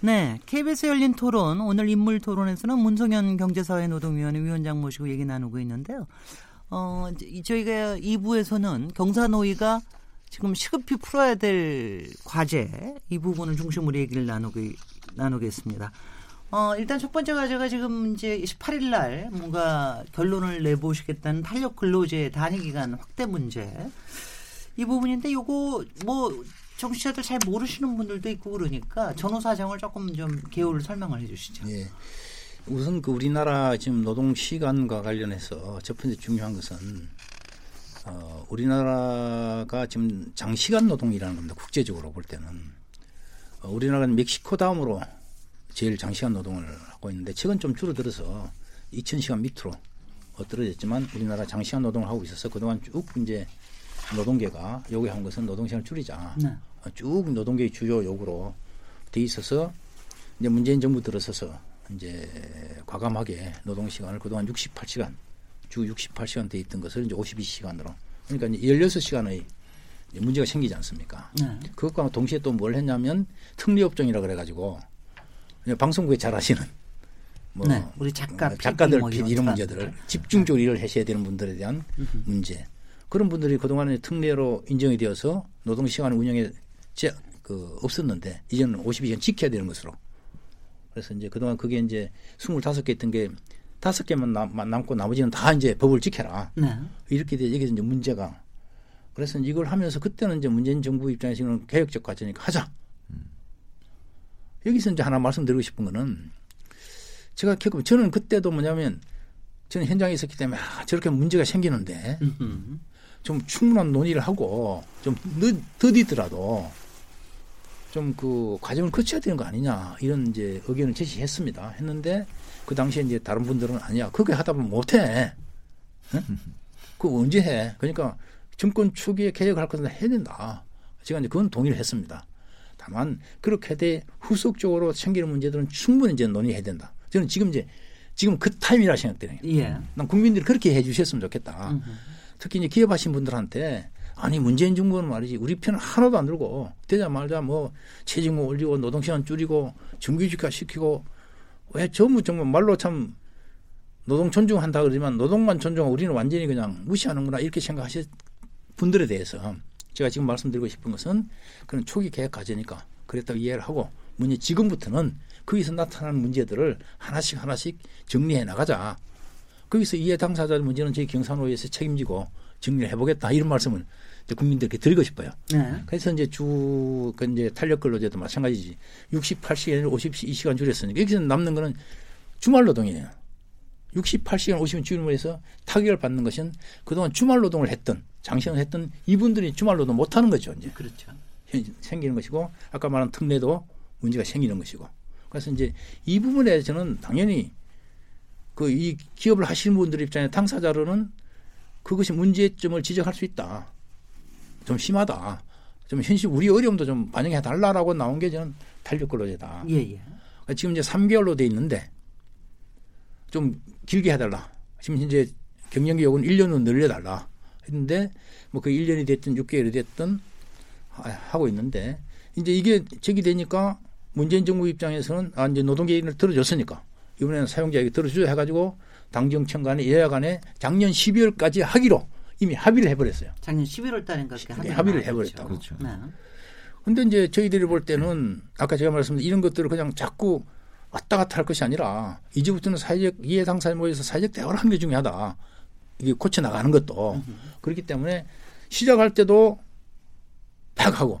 네, KBS 열린 토론 오늘 인물 토론에서는 문성현 경제사회노동위원회 위원장 모시고 얘기 나누고 있는데요. 어, 저희가 2부에서는 경사노위가 지금 시급히 풀어야 될 과제 이 부분을 중심으로 얘기를 나누기, 나누겠습니다. 어, 일단 첫 번째 과제가 지금 이제 18일 날 뭔가 결론을 내보시겠다는 탄력 근로제 단위 기간 확대 문제. 이 부분인데 요거 뭐 정치자들 잘 모르시는 분들도 있고 그러니까 전후 사정을 조금 좀 개요를 설명을 해 주시죠. 예. 우선 그 우리나라 지금 노동 시간과 관련해서 첫 번째 중요한 것은 어, 우리나라가 지금 장시간 노동이라는 겁니다. 국제적으로 볼 때는 어, 우리나라는 멕시코 다음으로 제일 장시간 노동을 하고 있는데 최근 좀 줄어들어서 2,000시간 밑으로 떨어졌지만 우리나라 장시간 노동을 하고 있어서 그동안 쭉 이제 노동계가 요구한 것은 노동시간을 줄이자. 네. 쭉 노동계의 주요 요구로 돼 있어서 이제 문재인 정부 들어서서 이제 과감하게 노동시간을 그동안 68시간 주 68시간 돼 있던 것을 이제 52시간으로 그러니까 이제 16시간의 문제가 생기지 않습니까? 네. 그것과 동시에 또 뭘 했냐면 특리업종이라 그래가지고 방송국에 잘 아시는 뭐 네. 우리 작가 작가들 뭐 이런 문제들을 집중적으로 일을 하셔야 되는 분들에 대한 문제 그런 분들이 그동안에 특례로 인정이 되어서 노동시간 운영에 제, 그 없었는데 이제는 52시간 지켜야 되는 것으로 그래서 이제 그동안 그게 이제 25개 있던 게 다섯 개만 남, 남고 나머지는 다 이제 법을 지켜라. 네. 이렇게 돼 여기서 이제 문제가 그래서 이걸 하면서 그때는 이제 문재인 정부 입장에서는 개혁적 과제니까 하자. 여기서 이제 하나 말씀드리고 싶은 거는 제가 겪고 저는 그때도 뭐냐면 저는 현장에 있었기 때문에 아, 저렇게 문제가 생기는데 좀 충분한 논의를 하고 좀 더디더라도 좀 그 과정을 거쳐야 되는 거 아니냐 이런 이제 의견을 제시했습니다. 했는데 그 당시에 이제 다른 분들은 아니야. 그게 하다 보면 못해. 응? 그거 언제 해? 그러니까 정권 초기에 개혁할 것은 해야 된다. 제가 이제 그건 동의를 했습니다. 다만 그렇게 돼 후속적으로 생기는 문제들은 충분히 이제 논의해야 된다. 저는 지금 이제 지금 그 타임이라 생각되네요. 예. 난 국민들이 그렇게 해 주셨으면 좋겠다. 음흠. 특히 이제 기업하신 분들한테 아니 문재인 정부는 말이지 우리 편은 하나도 안 들고 되자마자 뭐 체증 올리고 노동시간 줄이고 정규직화 시키고 왜 전부 정말 말로 참 노동 존중한다 그러지만 노동만 존중하고 우리는 완전히 그냥 무시하는구나 이렇게 생각하실 분들에 대해서 제가 지금 말씀드리고 싶은 것은 그런 초기 계획 과제니까 그랬다고 이해를 하고 문제 지금부터는 거기서 나타나는 문제들을 하나씩 하나씩 정리해 나가자. 거기서 이해 당사자 문제는 저희 경산호에서 책임지고 정리를 해보겠다 이런 말씀을 국민들께 드리고 싶어요. 네. 그래서 이제 주, 그 이제 탄력 근로제도 마찬가지지. 68시간을 52시간 줄였으니까 여기서 남는 거는 주말 노동이에요. 68시간 50분 줄임으로 해서 타격을 받는 것은 그동안 주말 노동을 했던 장시간을 했던 이분들이 주말 노동 못 하는 거죠. 이제. 그렇죠. 생기는 것이고 아까 말한 특례도 문제가 생기는 것이고. 그래서 이제 이 부분에 저는 당연히 그 이 기업을 하시는 분들 입장에 당사자로는 그것이 문제점을 지적할 수 있다. 좀 심하다. 좀 현실 우리 어려움도 좀 반영해 달라라고 나온 게 저는 탄력 근로제다. 예, 예. 그러니까 지금 이제 3개월로 돼 있는데 좀 길게 해달라. 지금 현재 경영기 요구는 1년으로 늘려달라. 했는데 뭐 그 1년이 됐든 6개월이 됐든 하고 있는데 이제 이게 제기되니까 문재인 정부 입장에서는 아 이제 노동계획을 들어줬으니까 이번에는 사용자에게 들어주자 해가지고 당정청 간에 여야 간에 작년 12월까지 하기로 이미 합의를 해버렸어요. 작년 11월 달인가 그렇게 합의를, 합의를 해버렸다고. 그렇죠. 네. 근데 이제 저희들이 볼 때는 아까 제가 말씀드린 이런 것들을 그냥 자꾸 왔다 갔다 할 것이 아니라 이제부터는 사회적 이해 당사에 모여서 사회적 대화를 하는 게 중요하다. 이게 고쳐 나가는 것도 그렇기 때문에 시작할 때도 팍 하고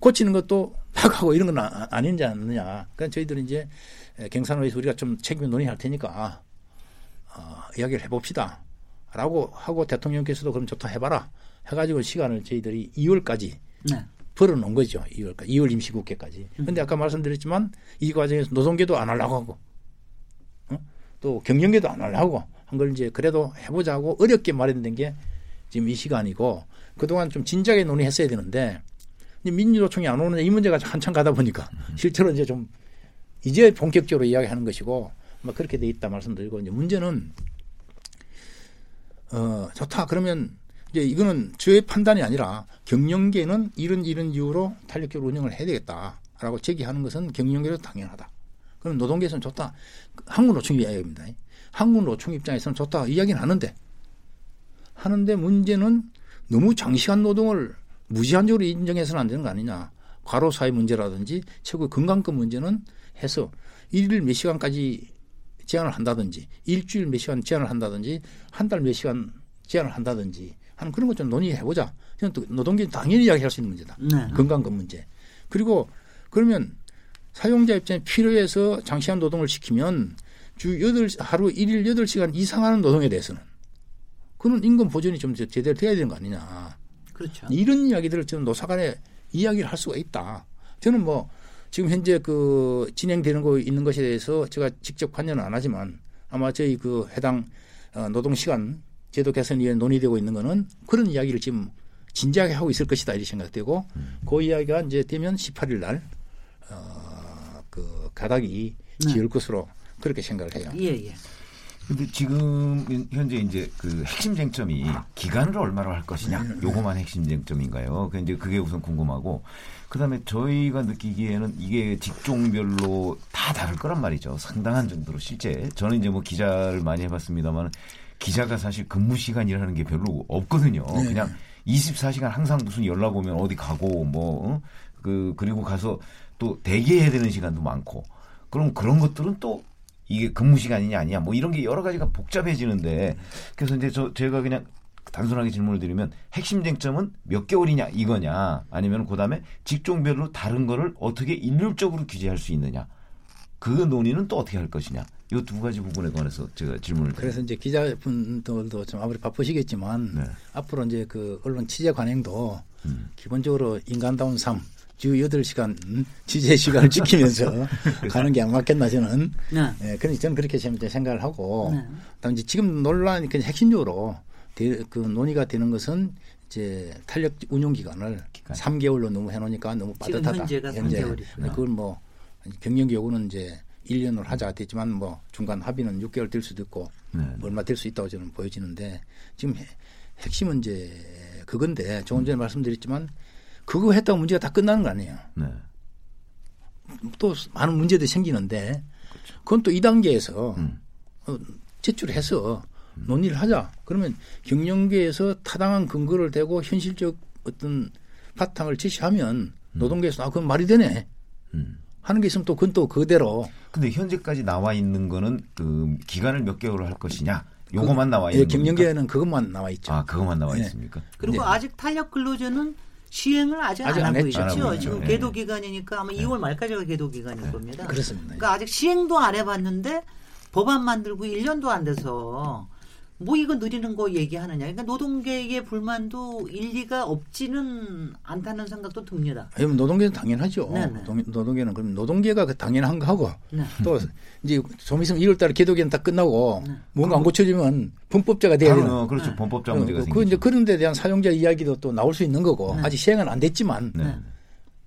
고치는 것도 팍 하고 이런 건 아, 아닌지 않느냐. 그러니까 저희들은 이제 경산호에서 우리가 좀 책임 논의할 테니까 어, 이야기를 해봅시다. 라고 하고 대통령께서도 그럼 좋다 해봐라. 해가지고 시간을 저희들이 2월까지 네. 벌어놓은 거죠. 2월까지. 2월 임시국회까지. 근데 아까 말씀드렸지만 이 과정에서 노동계도 안 하려고 하고 어? 또 경영계도 안 하려고 한 걸 이제 그래도 해보자고 어렵게 마련된 게 지금 이 시간이고 그동안 좀 진작에 논의했어야 되는데 민주노총이 안 오는 이 문제가 한참 가다 보니까 실제로 이제 좀 이제 본격적으로 이야기하는 것이고 뭐 그렇게 돼 있다 말씀드리고 이제 문제는 어 좋다 그러면 이제 이거는 저의 판단이 아니라 경영계는 이런 이런 이유로 탄력적으로 운영을 해야 되겠다라고 제기하는 것은 경영계로 당연하다. 그럼 노동계에서는 좋다. 한국노총 이야기입니다. 한국노총 입장에서는 좋다 이야기는 하는데 하는데 문제는 너무 장시간 노동을 무제한적으로 인정해서는 안 되는 거 아니냐. 과로사의 문제라든지 최고 건강급 문제는 해서 일일 몇 시간까지 제한을 한다든지 일주일 몇 시간 제한을 한다든지 한 달 몇 시간 제한을 한다든지 하는 그런 것 좀 논의해 보자. 저는 또 노동계 당연히 이야기할 수 있는 문제다. 네. 건강급 문제. 그리고 그러면 사용자 입장에 필요해서 장시간 노동을 시키면 주 여덟 하루 일일 여덟 시간 이상 하는 노동에 대해서는 그런 임금 보존이 좀 제대로 돼야 되는 거 아니냐. 그렇죠. 이런 이야기들을 저는 노사 간에 이야기를 할 수가 있다. 저는 뭐 지금 현재 그 진행되는 거 있는 것에 대해서 제가 직접 관여는 안 하지만 아마 저희 그 해당 어, 노동 시간 제도 개선위에 논의되고 있는 거는 그런 이야기를 지금 진지하게 하고 있을 것이다 이렇게 생각되고 음. 그 이야기가 이제 되면 18일 날 어, 그 가닥이 네. 지을 것으로 그렇게 생각을 해요. 예, 예. 근데 지금 현재 이제 그 핵심 쟁점이 기간을 얼마로 할 것이냐 네. 요거만 핵심 쟁점인가요? 그 이제 그게 우선 궁금하고 그다음에 저희가 느끼기에는 이게 직종별로 다 다를 거란 말이죠. 상당한 정도로 실제 저는 이제 뭐 기자를 많이 해봤습니다만 기자가 사실 근무 시간이라는 게 별로 없거든요. 네. 그냥 24시간 항상 무슨 연락 오면 어디 가고 뭐그 어? 그리고 가서 또 대기해야 되는 시간도 많고 그럼 그런 것들은 또 이게 근무 시간이냐 아니냐 뭐 이런 게 여러 가지가 복잡해지는데 그래서 이제 저 제가 그냥 단순하게 질문을 드리면 핵심 쟁점은 몇 개월이냐 이거냐 아니면 그다음에 직종별로 다른 거를 어떻게 일률적으로 규제할 수 있느냐 그 논의는 또 어떻게 할 것이냐 이 두 가지 부분에 관해서 제가 질문을 그래서 이제 기자분들도 좀 아무리 바쁘시겠지만 네. 앞으로 이제 그 언론 취재 관행도 음. 기본적으로 인간다운 삶 주 8시간 취재 시간을 지키면서 가는 게 안 맞겠나 저는. 네. 예, 그래서 저는 그렇게 생각을 하고. 네. 그다음 이제 지금 논란이 그 핵심적으로 그 논의가 되는 것은 이제 탄력 운용 기간을 기간. 3개월로 너무 해 놓으니까 너무 빠듯하다. 현재가 현재. 3개월이구나. 네, 그걸 뭐 경영 요구는 이제 1년으로 하자 됐지만 뭐 중간 합의는 6개월 될 수도 있고 네. 뭐 얼마 될 수 있다고 저는 보여지는데 지금 핵심은 이제 그건데 조금 전에 음. 말씀드렸지만 그거 했다고 문제가 다 끝나는 거 아니에요. 네. 또 많은 문제들이 생기는데 그렇죠. 그건 또 2단계에서 음. 어, 제출해서 음. 논의를 하자. 그러면 경영계에서 타당한 근거를 대고 현실적 어떤 바탕을 제시하면 음. 노동계에서 아 그건 말이 되네. 음. 하는 게 있으면 또 그건 또 그대로. 근데 현재까지 나와 있는 거는 그 기간을 몇 개월로 할 것이냐. 요거만 그, 나와 있는 예, 경영계에는 그것만 나와 있죠. 아, 그것만 나와 네. 있습니까? 그리고 네. 아직 탄력 근로제는 시행을 아직, 아직 안, 하고 있죠. 죠 지금 네. 계도 기간이니까 아마 네. 2월 말까지가 계도 기간일 네. 겁니다. 그렇습니다. 그러니까 아직 시행도 안 해봤는데 법안 만들고 1년도 안 돼서 뭐 이거 느리는 거 얘기하느냐. 그러니까 노동계의 불만도 일리가 없지는 않다는 생각도 듭니다. 아니, 노동계는 당연하죠. 네네. 노동, 계는 그럼 노동계가 그 당연한 거 하고 네. 또 이제 좀 있으면 1월 달에 계도기는 다 끝나고 네. 뭔가 안 고쳐지면 범법자가 돼야 되는. 어, 그렇죠. 네. 범법자 문제가 그, 그 이제 그런 데 대한 사용자 이야기도 또 나올 수 있는 거고 네. 아직 시행은 안 됐지만 네.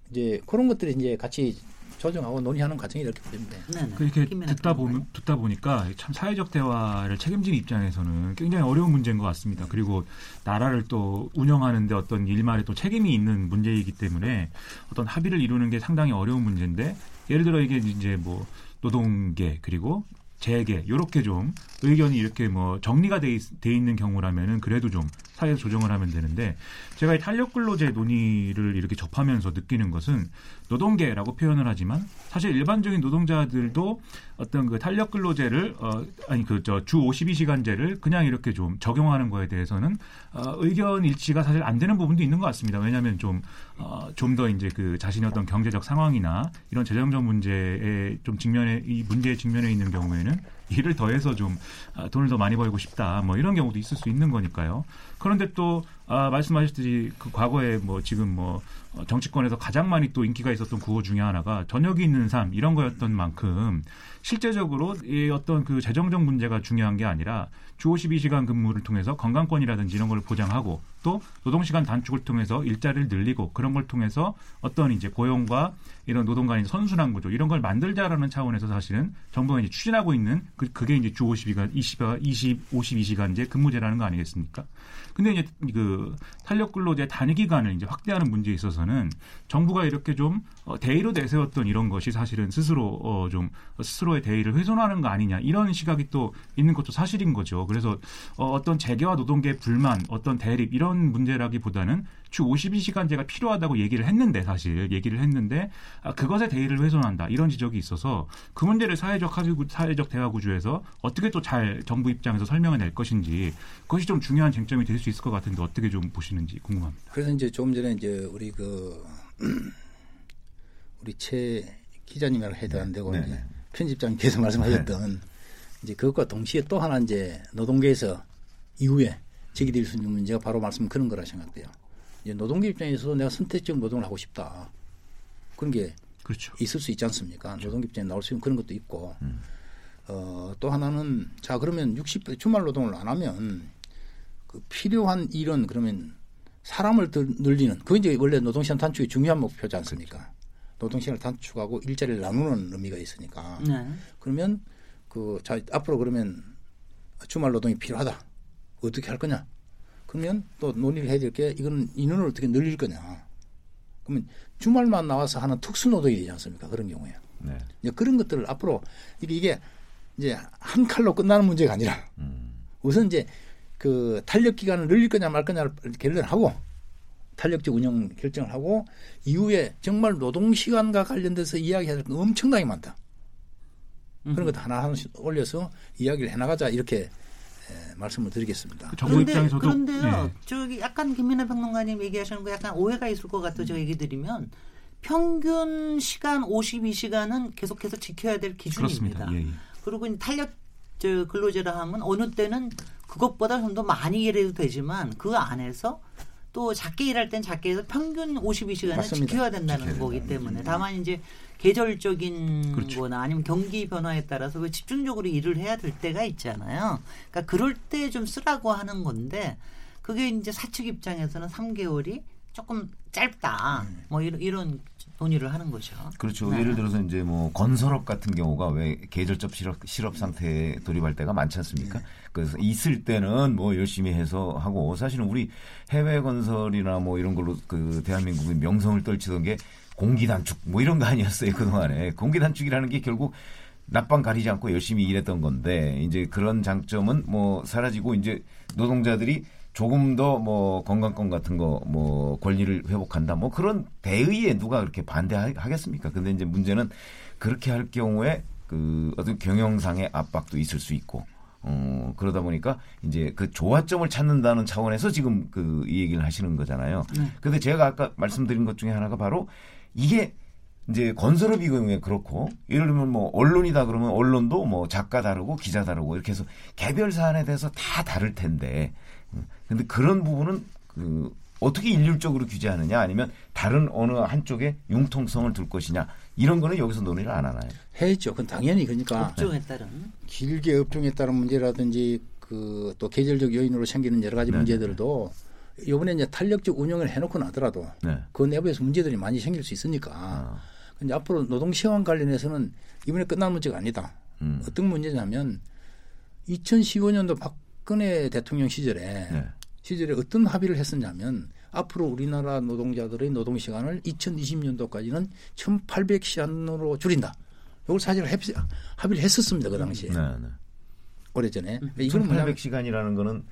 이제 그런 것들이 이제 같이 조정하고 논의하는 과정이 이렇게 됩니다. 네, 네. 이렇게 듣다 보면 듣다 보니까 참 사회적 대화를 책임지는 입장에서는 굉장히 어려운 문제인 것 같습니다. 그리고 나라를 또 운영하는데 어떤 일말에 또 책임이 있는 문제이기 때문에 어떤 합의를 이루는 게 상당히 어려운 문제인데 예를 들어 이게 이제 뭐 노동계 그리고 재계 이렇게 좀 의견이 이렇게 뭐 정리가 돼, 있, 돼 있는 경우라면은 그래도 좀 사회에서 조정을 하면 되는데 제가 이 탄력 근로제 논의를 이렇게 접하면서 느끼는 것은 노동계라고 표현을 하지만 사실 일반적인 노동자들도 어떤 그 탄력 근로제를 어 아니 그 저 주 52시간제를 그냥 이렇게 좀 적용하는 거에 대해서는 어 의견 일치가 사실 안 되는 부분도 있는 것 같습니다. 왜냐하면 좀 어 좀 더 이제 그 자신의 어떤 경제적 상황이나 이런 재정적 문제에 좀 직면에 이 문제에 직면해 있는 경우에는 일을 더해서 좀 아, 돈을 더 많이 벌고 싶다 뭐 이런 경우도 있을 수 있는 거니까요. 그런데 또 아, 말씀하셨듯이 그 과거에 뭐 지금 뭐 어, 정치권에서 가장 많이 또 인기가 있었던 구호 중에 하나가 저녁이 있는 삶 이런 거였던 만큼 실제적으로 이 어떤 그 재정적 문제가 중요한 게 아니라 주 52시간 근무를 통해서 건강권이라든지 이런 걸 보장하고 또 노동시간 단축을 통해서 일자리를 늘리고 그런 걸 통해서 어떤 이제 고용과 이런 노동 간의 선순환 구조 이런 걸 만들자라는 차원에서 사실은 정부가 이제 추진하고 있는 그, 그게 이제 주 52시간 20, 20 52시간제 근무제라는 거 아니겠습니까? 근데 이제 그 탄력 근로제 단위 기간을 이제 확대하는 문제에 있어서는 정부가 이렇게 좀 어, 대의로 내세웠던 이런 것이 사실은 스스로 어, 좀 스스로의 대의를 훼손하는 거 아니냐 이런 시각이 또 있는 것도 사실인 거죠. 그래서 어, 어떤 재계와 노동계의 불만, 어떤 대립 이런 문제라기보다는 주 52시간제가 필요하다고 얘기를 했는데 사실 얘기를 했는데 아, 그것에 대의를 훼손한다 이런 지적이 있어서 그 문제를 사회적 합의구 사회적 대화 구조에서 어떻게 또 잘 정부 입장에서 설명해 낼 것인지 그것이 좀 중요한 쟁점이 될 수 있을 것 같은데 어떻게 좀 보시는지 궁금합니다. 그래서 이제 조금 전에 이제 우리 그 우리 최 기자님이랑 해도 안 되고 네, 네. 편집장님께서 말씀하셨던 이제 그것과 동시에 또 하나 이제 노동계에서 이후에 제기될 수 있는 문제가 바로 말씀 그런 거라 생각돼요. 이제 노동계 입장에서 내가 선택적 노동을 하고 싶다. 그런 게 그렇죠. 있을 수 있지 않습니까? 노동계 입장에 나올 수 있는 그런 것도 있고 음. 어, 또 하나는 자 그러면 60 주말 노동을 안 하면 그 필요한 일은 그러면 사람을 더 늘리는 그게 이제 원래 노동시간 단축의 중요한 목표지 않습니까? 노동시간을 단축하고 일자리를 나누는 의미가 있으니까 네. 그러면 그 자 앞으로 그러면 주말 노동이 필요하다 어떻게 할 거냐? 그러면 또 논의를 해야 될 게 이거는 인원을 어떻게 늘릴 거냐? 그러면 주말만 나와서 하는 특수 노동이 되지 않습니까? 그런 경우에 네. 이제 그런 것들을 앞으로 이게, 이게 이제 한 칼로 끝나는 문제가 아니라 음. 우선 이제 그 탄력 기간을 늘릴 거냐 말 거냐를 결론하고 탄력적 운영 결정을 하고 이후에 정말 노동 시간과 관련돼서 이야기해야 될건 엄청나게 많다. 그런 것도 하나 하나씩 올려서 이야기를 해나가자 이렇게 에, 말씀을 드리겠습니다. 그 정부 그런데, 입장에서도 그런데요, 예. 저기 약간 김민혜 평론가님 얘기하시는 거 약간 오해가 있을 것 같아서 제가 얘기 드리면 평균 시간 52시간은 계속해서 지켜야 될 기준입니다. 그렇습니다. 예, 예. 그리고 탄력 저 근로제라 하면 어느 때는 그것보다 좀 더 많이 일해도 되지만 그 안에서 또 작게 일할 땐 작게 해서 평균 52시간을 맞습니다. 지켜야 된다는 지켜야 거기 때문에 다만 이제 계절적인 그렇죠. 거나 아니면 경기 변화에 따라서 그 집중적으로 일을 해야 될 때가 있잖아요. 그러니까 그럴 때 좀 쓰라고 하는 건데 그게 이제 사측 입장에서는 3개월이 조금 짧다. 뭐 이런, 이런 논의를 하는 거죠. 그렇죠. 네. 예를 들어서 이제 뭐 건설업 같은 경우가 왜 계절적 실업, 실업 상태에 돌입할 때가 많지 않습니까? 그래서 있을 때는 뭐 열심히 해서 하고 사실은 우리 해외 건설이나 뭐 이런 걸로 그 대한민국의 명성을 떨치던 게 공기 단축 뭐 이런 거 아니었어요 그동안에 공기 단축이라는 게 결국 낮밤 가리지 않고 열심히 일했던 건데 이제 그런 장점은 뭐 사라지고 이제 노동자들이 조금 더 뭐 건강권 같은 거 뭐 권리를 회복한다 뭐 그런 대의에 누가 그렇게 반대하겠습니까? 근데 이제 문제는 그렇게 할 경우에 그 어떤 경영상의 압박도 있을 수 있고 어 그러다 보니까 이제 그 조화점을 찾는다는 차원에서 지금 그 이 얘기를 하시는 거잖아요. 근데 제가 아까 말씀드린 것 중에 하나가 바로 이게 이제 건설업이 경우에 그렇고 예를 들면 뭐 언론이다 그러면 언론도 뭐 작가 다르고 기자 다르고 이렇게 해서 개별 사안에 대해서 다 다를 텐데 음, 근데 그런 부분은 그 어떻게 일률적으로 규제하느냐 아니면 다른 어느 한쪽에 융통성을 둘 것이냐 이런 거는 여기서 논의를 안 하나요? 해야죠. 그건 당연히 그러니까 업종에 따른. 길게 업종에 따른 문제라든지 그 또 계절적 요인으로 생기는 여러 가지 네, 문제들도 이번에 이제 탄력적 운영을 해놓고 나더라도 네. 그 내부에서 문제들이 많이 생길 수 있으니까 아, 근데 앞으로 노동 시간 관련해서는 이번에 끝난 문제가 아니다. 음. 어떤 문제냐면 2015년도 박근혜 대통령 시절에 네. 시절에 어떤 합의를 했었냐면 앞으로 우리나라 노동자들의 노동 시간을 2020년도까지는 1,800시간으로 줄인다. 이걸 사실 합의, 합의를 했었습니다 그 당시에 네, 네. 오래전에. 이거는 뭐냐면 1800시간이라는 거는 이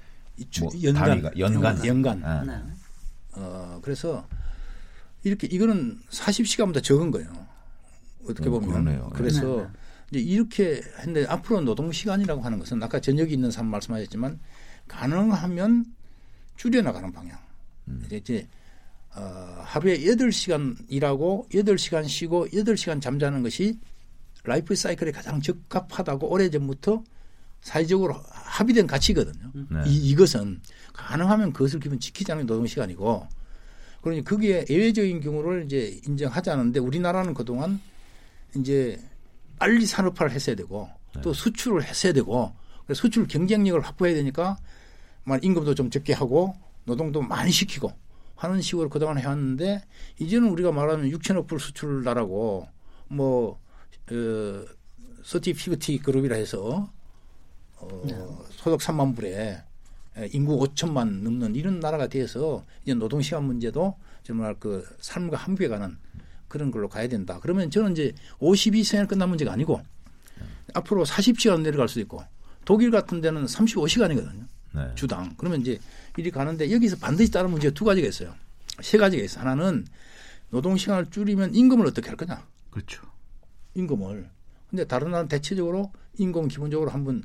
주- 뭐 연간, 단위가 연간 연간. 아, 네. 어, 그래서 이렇게 이거는 40시간보다 적은 거예요. 어떻게 어, 보면. 그러네요. 그래서 이제 이렇게 했는데 앞으로 노동 시간이라고 하는 것은 아까 저녁이 있는 삶 말씀하셨지만 가능하면 줄여나가는 방향. 음. 이제 어, 하루에 8시간 일하고 8시간 쉬고 8시간 잠자는 것이 라이프 사이클에 가장 적합하다고 오래전부터 사회적으로 합의된 가치거든요. 네. 이, 이것은 가능하면 그것을 기본 지키자는 노동 시간이고 그러니 그게 예외적인 경우를 이제 인정하자는데 우리나라는 그동안 이제 빨리 산업화를 했어야 되고 또 수출을 했어야 되고 수출 경쟁력을 확보해야 되니까 만 임금도 좀 적게 하고 노동도 많이 시키고 하는 식으로 그동안 해왔는데 이제는 우리가 말하는 6천억 불 수출 나라고 뭐 어, 서티피그티 그룹이라 해서 어, 소득 3만 불에 인구 5천만 넘는 이런 나라가 돼서 이제 노동 시간 문제도 정말 그 삶과 함께 가는 그런 걸로 가야 된다. 그러면 저는 이제 52시간 끝난 문제가 아니고 앞으로 40시간 내려갈 수도 있고 독일 같은 데는 35시간이거든요. 네. 주당. 그러면 이제 이리 가는데 여기서 반드시 따른 문제가 두 가지가 있어요. 세 가지가 있어요. 하나는 노동 시간을 줄이면 임금을 어떻게 할 거냐. 그렇죠. 임금을. 근데 다른 나라는 대체적으로 임금 기본적으로 한번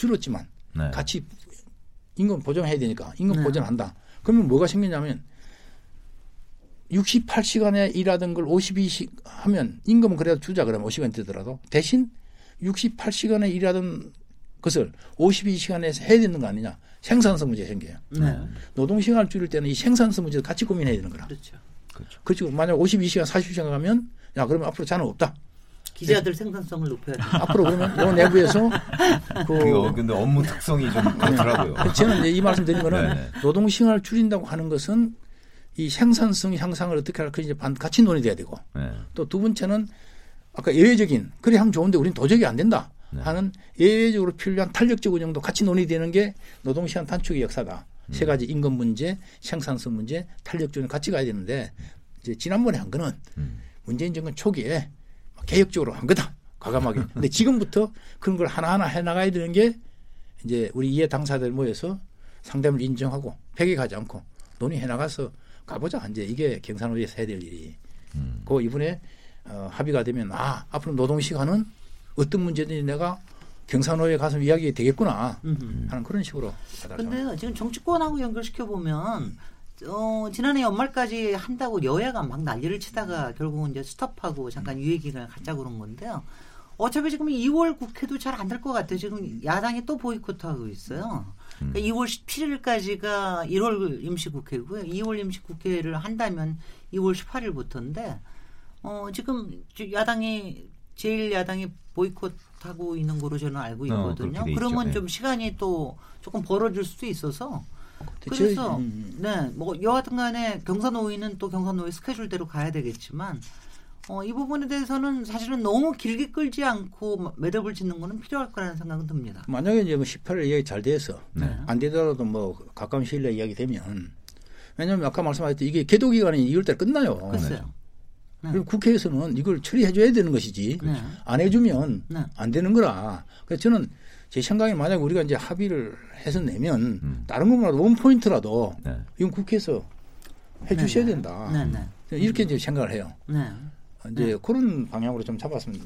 줄었지만 네. 같이 임금 보장해야 되니까 임금 네. 보장한다. 그러면 뭐가 생기냐면 68시간에 일하던 걸 52시 하면 임금은 그래도 주자 그러면 5시간 되더라도 대신 68시간에 일하던 것을 52시간에서 해야 되는 거 아니냐. 생산성 문제가 생겨요. 네. 노동 시간을 줄일 때는 이 생산성 문제도 같이 고민해야 되는 거라. 그렇죠. 그렇죠. 그렇죠. 만약 52시간, 40시간 가면 야 그러면 앞으로 자는 없다. 기자들 생산성을 높여야 돼. 앞으로 그러면 요 내부에서 그거 그 근데 업무 특성이 좀 그렇더라고요. 저는 이제 이 말씀 드린 거는 네. 노동 시간을 줄인다고 하는 것은 이 생산성 향상을 어떻게 할까 이제 반 같이 논의돼야 되고 네. 또두 번째는 아까 예외적인 그래 하면 좋은데 우리는 도저히 안 된다 네. 하는 예외적으로 필요한 탄력적 운영도 같이 논의되는 게 노동 시간 단축의 역사다. 음. 세 가지 임금 문제, 생산성 문제, 탄력적 운영 같이 가야 되는데 이제 지난번에 한 거는 음. 문재인 정권 초기에 개혁적으로 한 거다. 과감하게. 근데 지금부터 그런 걸 하나하나 해 나가야 되는 게 이제 우리 이해 당사자들 모여서 상담을 인정하고 폐기하지 않고 논의해 나가서 가보자. 이제 이게 경산호에서 해야 될 일이. 음. 그 이번에 어, 합의가 되면 아 앞으로 노동 시간은 어떤 문제든지 내가 경산호에 가서 이야기 되겠구나. 하는 그런 식으로 근데 지금 정치권하고 연결시켜 보면 어, 지난해 연말까지 한다고 여야가 막 난리를 치다가 결국은 이제 스톱하고 잠깐 유예 기간을 갖자 그런 건데요. 어차피 지금 2월 국회도 잘 안 될 것 같아요. 지금 야당이 또 보이콧하고 있어요. 그러니까 2월 17일까지가 1월 임시국회고요. 2월 임시국회를 한다면 2월 18일부터인데 어, 지금 야당이 제일 야당이 보이콧하고 있는 거로 저는 알고 어, 있거든요. 돼 그러면. 좀 시간이 또 조금 벌어질 수도 있어서 그래서 음. 네, 뭐 여하튼 간에 경사노위는 또 경사노위 스케줄대로 가야 되겠지만 어, 이 부분에 대해서는 사실은 너무 길게 끌지 않고 매듭을 짓는 거는 필요할 거라는 생각은 듭니다. 만약에 이제 뭐 18일 이야기 잘 돼서 네. 안 되더라도 뭐 가까운 시일 내에 이야기 되면 왜냐하면 아까 말씀하셨듯이 이게 개도 기간이 2월달에 끝나요. 글쎄요. 네. 그럼 국회에서는 이걸 처리해줘야 되는 것이지 네. 안 해주면 네. 안 되는 거라. 그래서 저는 제 생각에 만약 우리가 이제 합의를 해서 내면 음. 다른 것보다 원 포인트라도 네. 이건 국회에서 해 주셔야 네, 네. 된다. 네, 네. 이렇게 이제 생각을 해요. 네. 이제 그런 방향으로 좀 잡았으면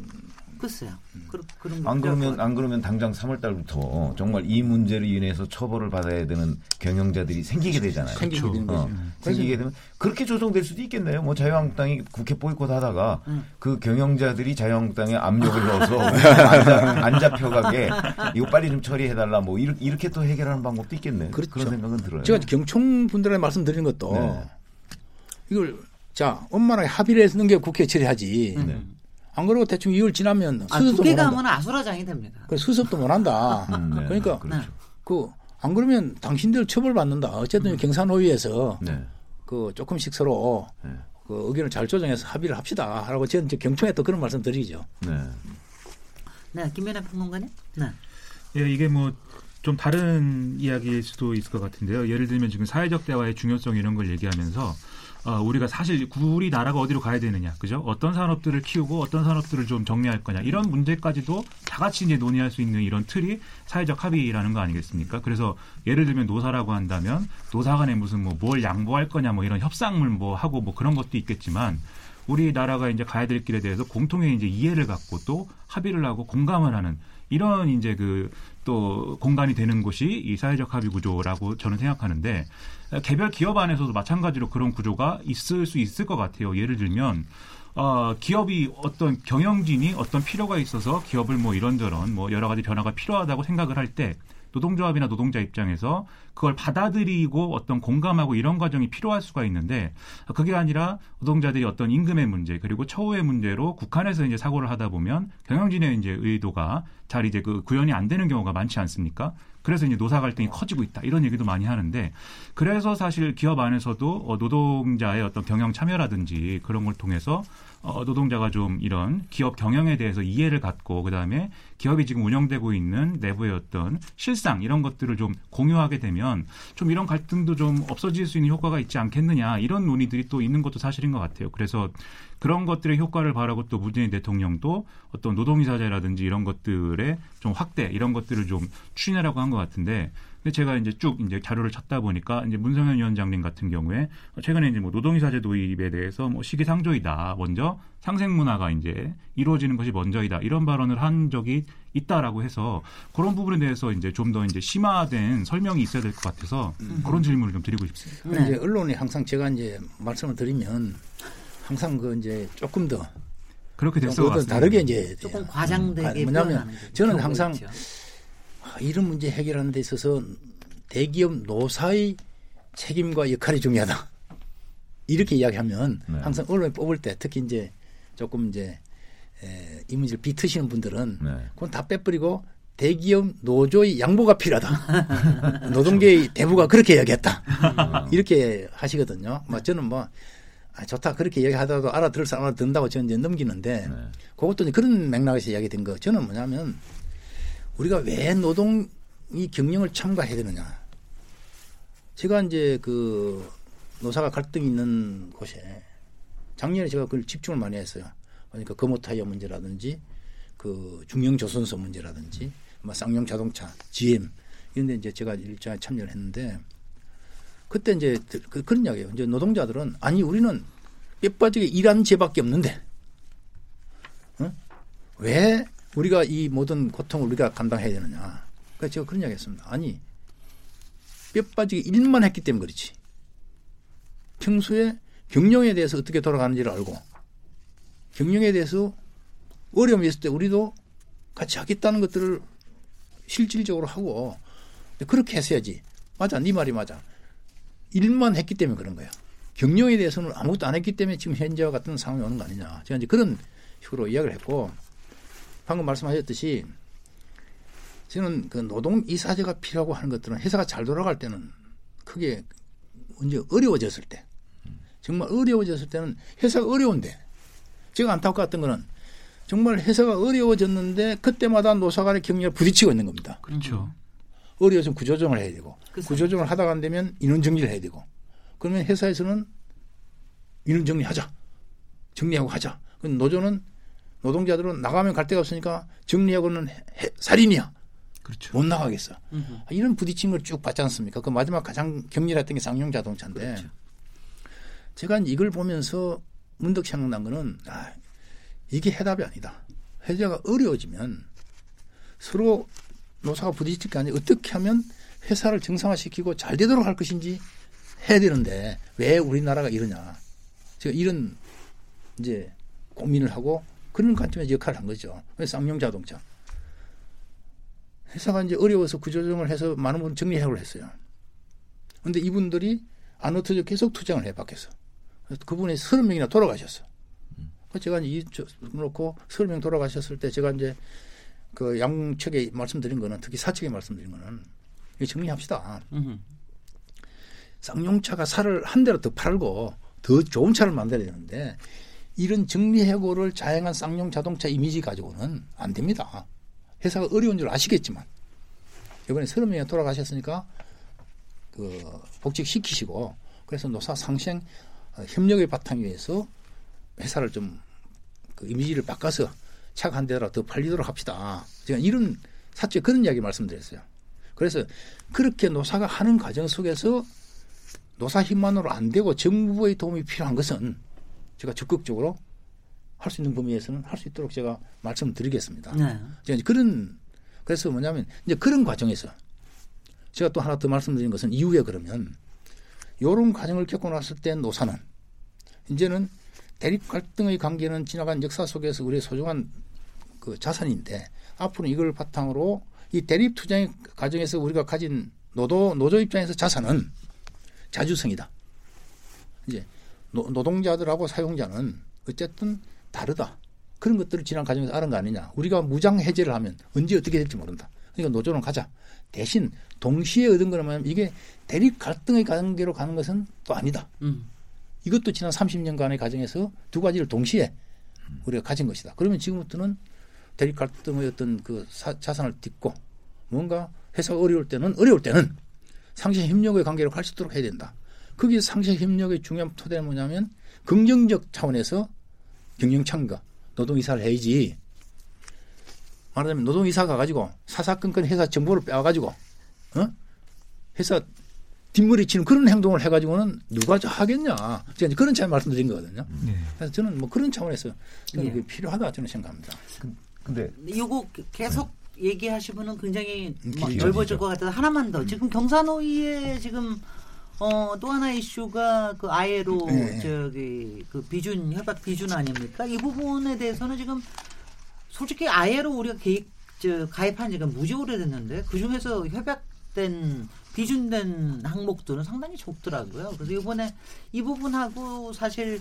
글쎄요. 음. 그, 그런 거안 그러면 것안 그러면 당장 3월 달부터 정말 이 문제로 인해서 처벌을 받아야 되는 경영자들이 생기게 되잖아요. 생기게 그렇죠. 되는 거죠. 어, 생기게 되면 그렇게 조정될 수도 있겠네요. 뭐 자유한국당이 국회 보이콧 하다가 그 경영자들이 자유한국당에 압력을 넣어서 안, 잡- 잡혀가게 이거 빨리 좀 처리해 달라 뭐 이렇게, 이렇게 또 해결하는 방법도 있겠네요. 그렇죠. 런 생각은 들어요. 제가 경총 분들한테 말씀드리는 것도 네. 이걸 자 원만하게 합의를 해서 넘겨 국회에 처리하지. 네. 안 그러고 대충 2월 지나면 아, 수습도 못 한다. 가면 아수라장이 됩니다. 그 수습도 못 한다. 음, 네. 그러니까 그렇죠. 그안 그러면 당신들 처벌받는다. 어쨌든 경산호위에서 네. 그 조금씩 서로 네. 그 의견을 잘 조정해서 합의를 합시다. 하라고 저는 이제 경총에 또 그런 말씀 드리죠. 네. 네, 김연아 평론가님. 네. 예, 이게 뭐 좀 다른 이야기일 수도 있을 것 같은데요. 예를 들면 지금 사회적 대화의 중요성 이런 걸 얘기하면서 어, 우리가 사실 우리 나라가 어디로 가야 되느냐, 그죠? 어떤 산업들을 키우고 어떤 산업들을 좀 정리할 거냐 이런 문제까지도 다 같이 이제 논의할 수 있는 이런 틀이 사회적 합의라는 거 아니겠습니까? 그래서 예를 들면 노사라고 한다면 노사 간에 무슨 뭐 뭘 양보할 거냐 뭐 이런 협상을 뭐 하고 뭐 그런 것도 있겠지만 우리나라가 이제 가야 될 길에 대해서 공통의 이제 이해를 갖고 또 합의를 하고 공감을 하는 이런 이제 그 또 공간이 되는 곳이 이 사회적 합의 구조라고 저는 생각하는데 개별 기업 안에서도 마찬가지로 그런 구조가 있을 수 있을 것 같아요. 예를 들면 어, 기업이 어떤 경영진이 어떤 필요가 있어서 기업을 뭐 이런저런 뭐 여러 가지 변화가 필요하다고 생각을 할 때 노동조합이나 노동자 입장에서 그걸 받아들이고 어떤 공감하고 이런 과정이 필요할 수가 있는데 그게 아니라 노동자들이 어떤 임금의 문제 그리고 처우의 문제로 국한에서 이제 사고를 하다 보면 경영진의 이제 의도가 잘 이제 그 구현이 안 되는 경우가 많지 않습니까? 그래서 이제 노사 갈등이 커지고 있다. 이런 얘기도 많이 하는데 그래서 사실 기업 안에서도 어, 노동자의 어떤 경영 참여라든지 그런 걸 통해서 어, 노동자가 좀 이런 기업 경영에 대해서 이해를 갖고 그다음에 기업이 지금 운영되고 있는 내부의 어떤 실상 이런 것들을 좀 공유하게 되면 좀 이런 갈등도 좀 없어질 수 있는 효과가 있지 않겠느냐 이런 논의들이 또 있는 것도 사실인 것 같아요. 그래서 그런 것들의 효과를 바라고 또 문재인 대통령도 어떤 노동이사제라든지 이런 것들의 좀 확대 이런 것들을 좀 추진하라고 한 것 같은데 근데 제가 이제 쭉 이제 자료를 찾다 보니까 이제 문성현 위원장님 같은 경우에 최근에 이제 뭐 노동이사제 도입에 대해서 뭐 시기상조이다. 먼저 상생 문화가 이제 이루어지는 것이 먼저이다. 이런 발언을 한 적이 있다라고 해서 그런 부분에 대해서 이제 좀 더 이제 심화된 설명이 있어야 될 것 같아서 음. 그런 질문을 좀 드리고 싶습니다. 네. 이제 언론이 항상 제가 이제 말씀을 드리면 항상 그 이제 조금 더 그렇게 됐어 다르게 이제 조금 과장되게 뭐냐면 저는 항상 있죠. 이런 문제 해결하는 데 있어서 대기업 노사의 책임과 역할이 중요하다. 이렇게 이야기하면 네. 항상 언론에 뽑을 때 특히 이제 조금 이제 에, 이 문제를 비트시는 분들은 네. 그건 다 빼버리고 대기업 노조의 양보가 필요하다. 노동계의 대부가 그렇게 이야기했다. 이렇게 하시거든요. 뭐 저는 뭐 아, 좋다 그렇게 이야기하다도 알아들을 사람 알아듣는다고 저는 이제 넘기는데 네. 그것도 그런 맥락에서 이야기된 거 저는 뭐냐면 우리가 왜 노동이 경영을 참가해야 되느냐. 제가 이제 그 노사가 갈등이 있는 곳에 작년에 제가 그걸 집중을 많이 했어요. 그러니까 거모 타이어 문제라든지 그 중형 조선소 문제라든지 뭐 쌍용 자동차, GM 이런 데 이제 제가 일정에 참여를 했는데 그때 이제 그, 그런 이야기예요. 이제 노동자들은 아니 우리는 뼈 빠지게 일하는 죄밖에 없는데 어? 왜 우리가 이 모든 고통을 우리가 감당해야 되느냐. 그러니까 제가 그런 이야기 했습니다. 아니, 뼈 빠지게 일만 했기 때문에 그렇지. 평소에 경영에 대해서 어떻게 돌아가는지를 알고 경영에 대해서 어려움이 있을 때 우리도 같이 하겠다는 것들을 실질적으로 하고 그렇게 했어야지. 맞아. 네 말이 맞아. 일만 했기 때문에 그런 거야. 경영에 대해서는 아무것도 안 했기 때문에 지금 현재와 같은 상황이 오는 거 아니냐. 제가 이제 그런 식으로 이야기를 했고 방금 말씀하셨듯이 저는 그 노동 이사제가 필요하고 하는 것들은 회사가 잘 돌아갈 때는 크게 언제 어려워졌을 때 정말 어려워졌을 때는 회사가 어려운데 제가 안타까웠던 거는 정말 회사가 어려워졌는데 그때마다 노사 간의 경쟁을 부딪히고 있는 겁니다. 그렇죠. 어려워서 구조조정을 해야 되고 구조조정을 하다가 안 되면 인원 정리를 해야 되고 그러면 회사에서는 인원 정리하자 정리하고 하자. 노조는 노동자들은 나가면 갈 데가 없으니까 정리하고는 해, 살인이야. 그렇죠. 못 나가겠어. 으흠. 이런 부딪힘을 쭉 봤지 않습니까? 그 마지막 가장 격렬했던 게 쌍용 자동차인데 그렇죠. 제가 이걸 보면서 문득 생각난 거는 아, 이게 해답이 아니다. 회사가 어려워지면 서로 노사가 부딪힐 게 아니라 어떻게 하면 회사를 정상화시키고 잘 되도록 할 것인지 해야 되는데 왜 우리나라가 이러냐. 제가 이런 이제 고민을 하고 그런 관점에서 역할을 한 거죠. 쌍용 자동차. 회사가 이제 어려워서 구조조정을 해서 많은 분 정리해고를 했어요. 근데 이분들이 안 흩어져 계속 투쟁을 해, 밖에서. 그분이 서른 명이나 돌아가셨어. 그 제가 이제 놓고 서른 명 돌아가셨을 때 제가 이제 그 양측에 말씀드린 거는 특히 사측에 말씀드린 거는 이 정리합시다. 쌍용차가 살을 한 대로 더 팔고 더 좋은 차를 만들어야 되는데 이런 정리해고를 자행한 쌍용 자동차 이미지 가지고는 안 됩니다. 회사가 어려운 줄 아시겠지만 이번에 서른 명이 돌아가셨으니까 그 복직시키시고 그래서 노사 상생 어, 협력의 바탕 위에서 회사를 좀 그 이미지를 바꿔서 차가 한 대라 더 팔리도록 합시다. 제가 이런 사측에 그런 이야기 말씀드렸어요. 그래서 그렇게 노사가 하는 과정 속에서 노사 힘만으로 안 되고 정부의 도움이 필요한 것은 제가 적극적으로 할 수 있는 범위에서는 할 수 있도록 제가 말씀드리겠습니다. 네. 제가 그런 그래서 뭐냐면 이제 그런 과정에서 제가 또 하나 더 말씀드린 것은 이후에 그러면 이런 과정을 겪고 났을 때 노사는 이제는 대립 갈등의 관계는 지나간 역사 속에서 우리의 소중한 그 자산인데 앞으로 이걸 바탕으로 이 대립 투쟁 과정에서 우리가 가진 노조 노조 입장에서 자산은 자주성이다. 이제 노, 노동자들하고 사용자는 어쨌든 다르다. 그런 것들을 지난 과정에서 알은 거 아니냐. 우리가 무장 해제를 하면 언제 어떻게 될지 모른다. 그러니까 노조는 가자. 대신 동시에 얻은 거라면 이게 대립 갈등의 관계로 가는 것은 또 아니다. 음. 이것도 지난 30년간의 과정에서 두 가지를 동시에 우리가 가진 것이다. 그러면 지금부터는 대립 갈등의 어떤 그 사, 자산을 딛고 뭔가 회사가 어려울 때는 어려울 때는 상시 협력의 관계로 갈 수 있도록 해야 된다. 거기에 상시 협력의 중요한 토대는 뭐냐면 긍정적 차원에서 경영 참가, 노동 이사를 해야지. 말하자면 노동 이사 가 가지고 사사건건 회사 정보를 빼와 가지고 어? 회사 뒷머리 치는 그런 행동을 해가지고는 누가 하겠냐. 제가 이제 그런 차원 말씀드린 거거든요. 네. 그래서 저는 뭐 그런 차원에서 저는 예. 그게 필요하다 저는 생각합니다. 근데 요거 계속 얘기하시면은 굉장히 막 길죠, 넓어질. 것 같아서 하나만 더. 지금 경사노위에 지금 어, 또 하나 이슈가 그 아예로 네. 저기 그 비준 협약 비준 아닙니까? 이 부분에 대해서는 지금 솔직히 아예로 우리가 개입 저 가입한 지가 무지 오래됐는데 그 중에서 협약된 비준된 항목들은 상당히 적더라고요. 그래서 이번에 이 부분하고 사실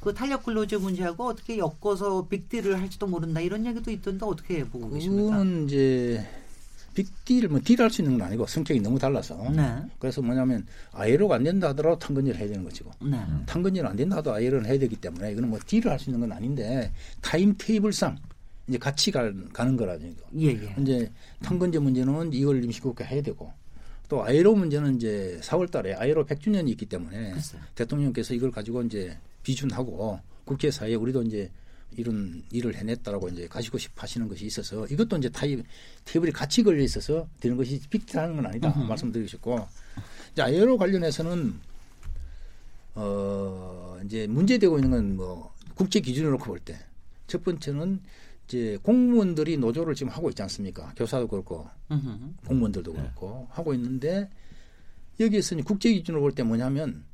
그 탄력 근로제 문제하고 어떻게 엮어서 빅딜을 할지도 모른다 이런 얘기도 있던데 어떻게 보고 계십니까? 그거는 이제 빅딜 뭐 딜할 수 있는 건 아니고 성격이 너무 달라서 네. 그래서 뭐냐면 아예로가 안 된다 하더라도 탕건제를 해야 되는 것이고 네. 탕건제는 안 된다 하더라도 아예로는 해야 되기 때문에 이거는 뭐 딜을 할 수 있는 건 아닌데 타임 테이블상 이제 같이 갈, 가는 거라죠. 예, 예. 이제 탕건제 문제는 2월 임시국회 해야 되고 또 아예로 문제는 이제 4월 달에 아예로 100주년이 있기 때문에 글쎄요. 대통령께서 이걸 가지고 이제 비준하고 국제 사회에 우리도 이제 이런 일을 해냈다라고 이제 가시고 싶어 하시는 것이 있어서 이것도 이제 타입, 테이블이 같이 걸려 있어서 되는 것이 빅딜하는 건 아니다 말씀드리고 싶고 이제 아예로 관련해서는 어 이제 문제되고 있는 건 뭐 국제 기준으로 놓고 볼 때 첫 번째는 이제 공무원들이 노조를 지금 하고 있지 않습니까? 교사도 그렇고 음흠. 공무원들도 그렇고 하고 있는데 여기에서 이제 국제 기준으로 볼 때 뭐냐면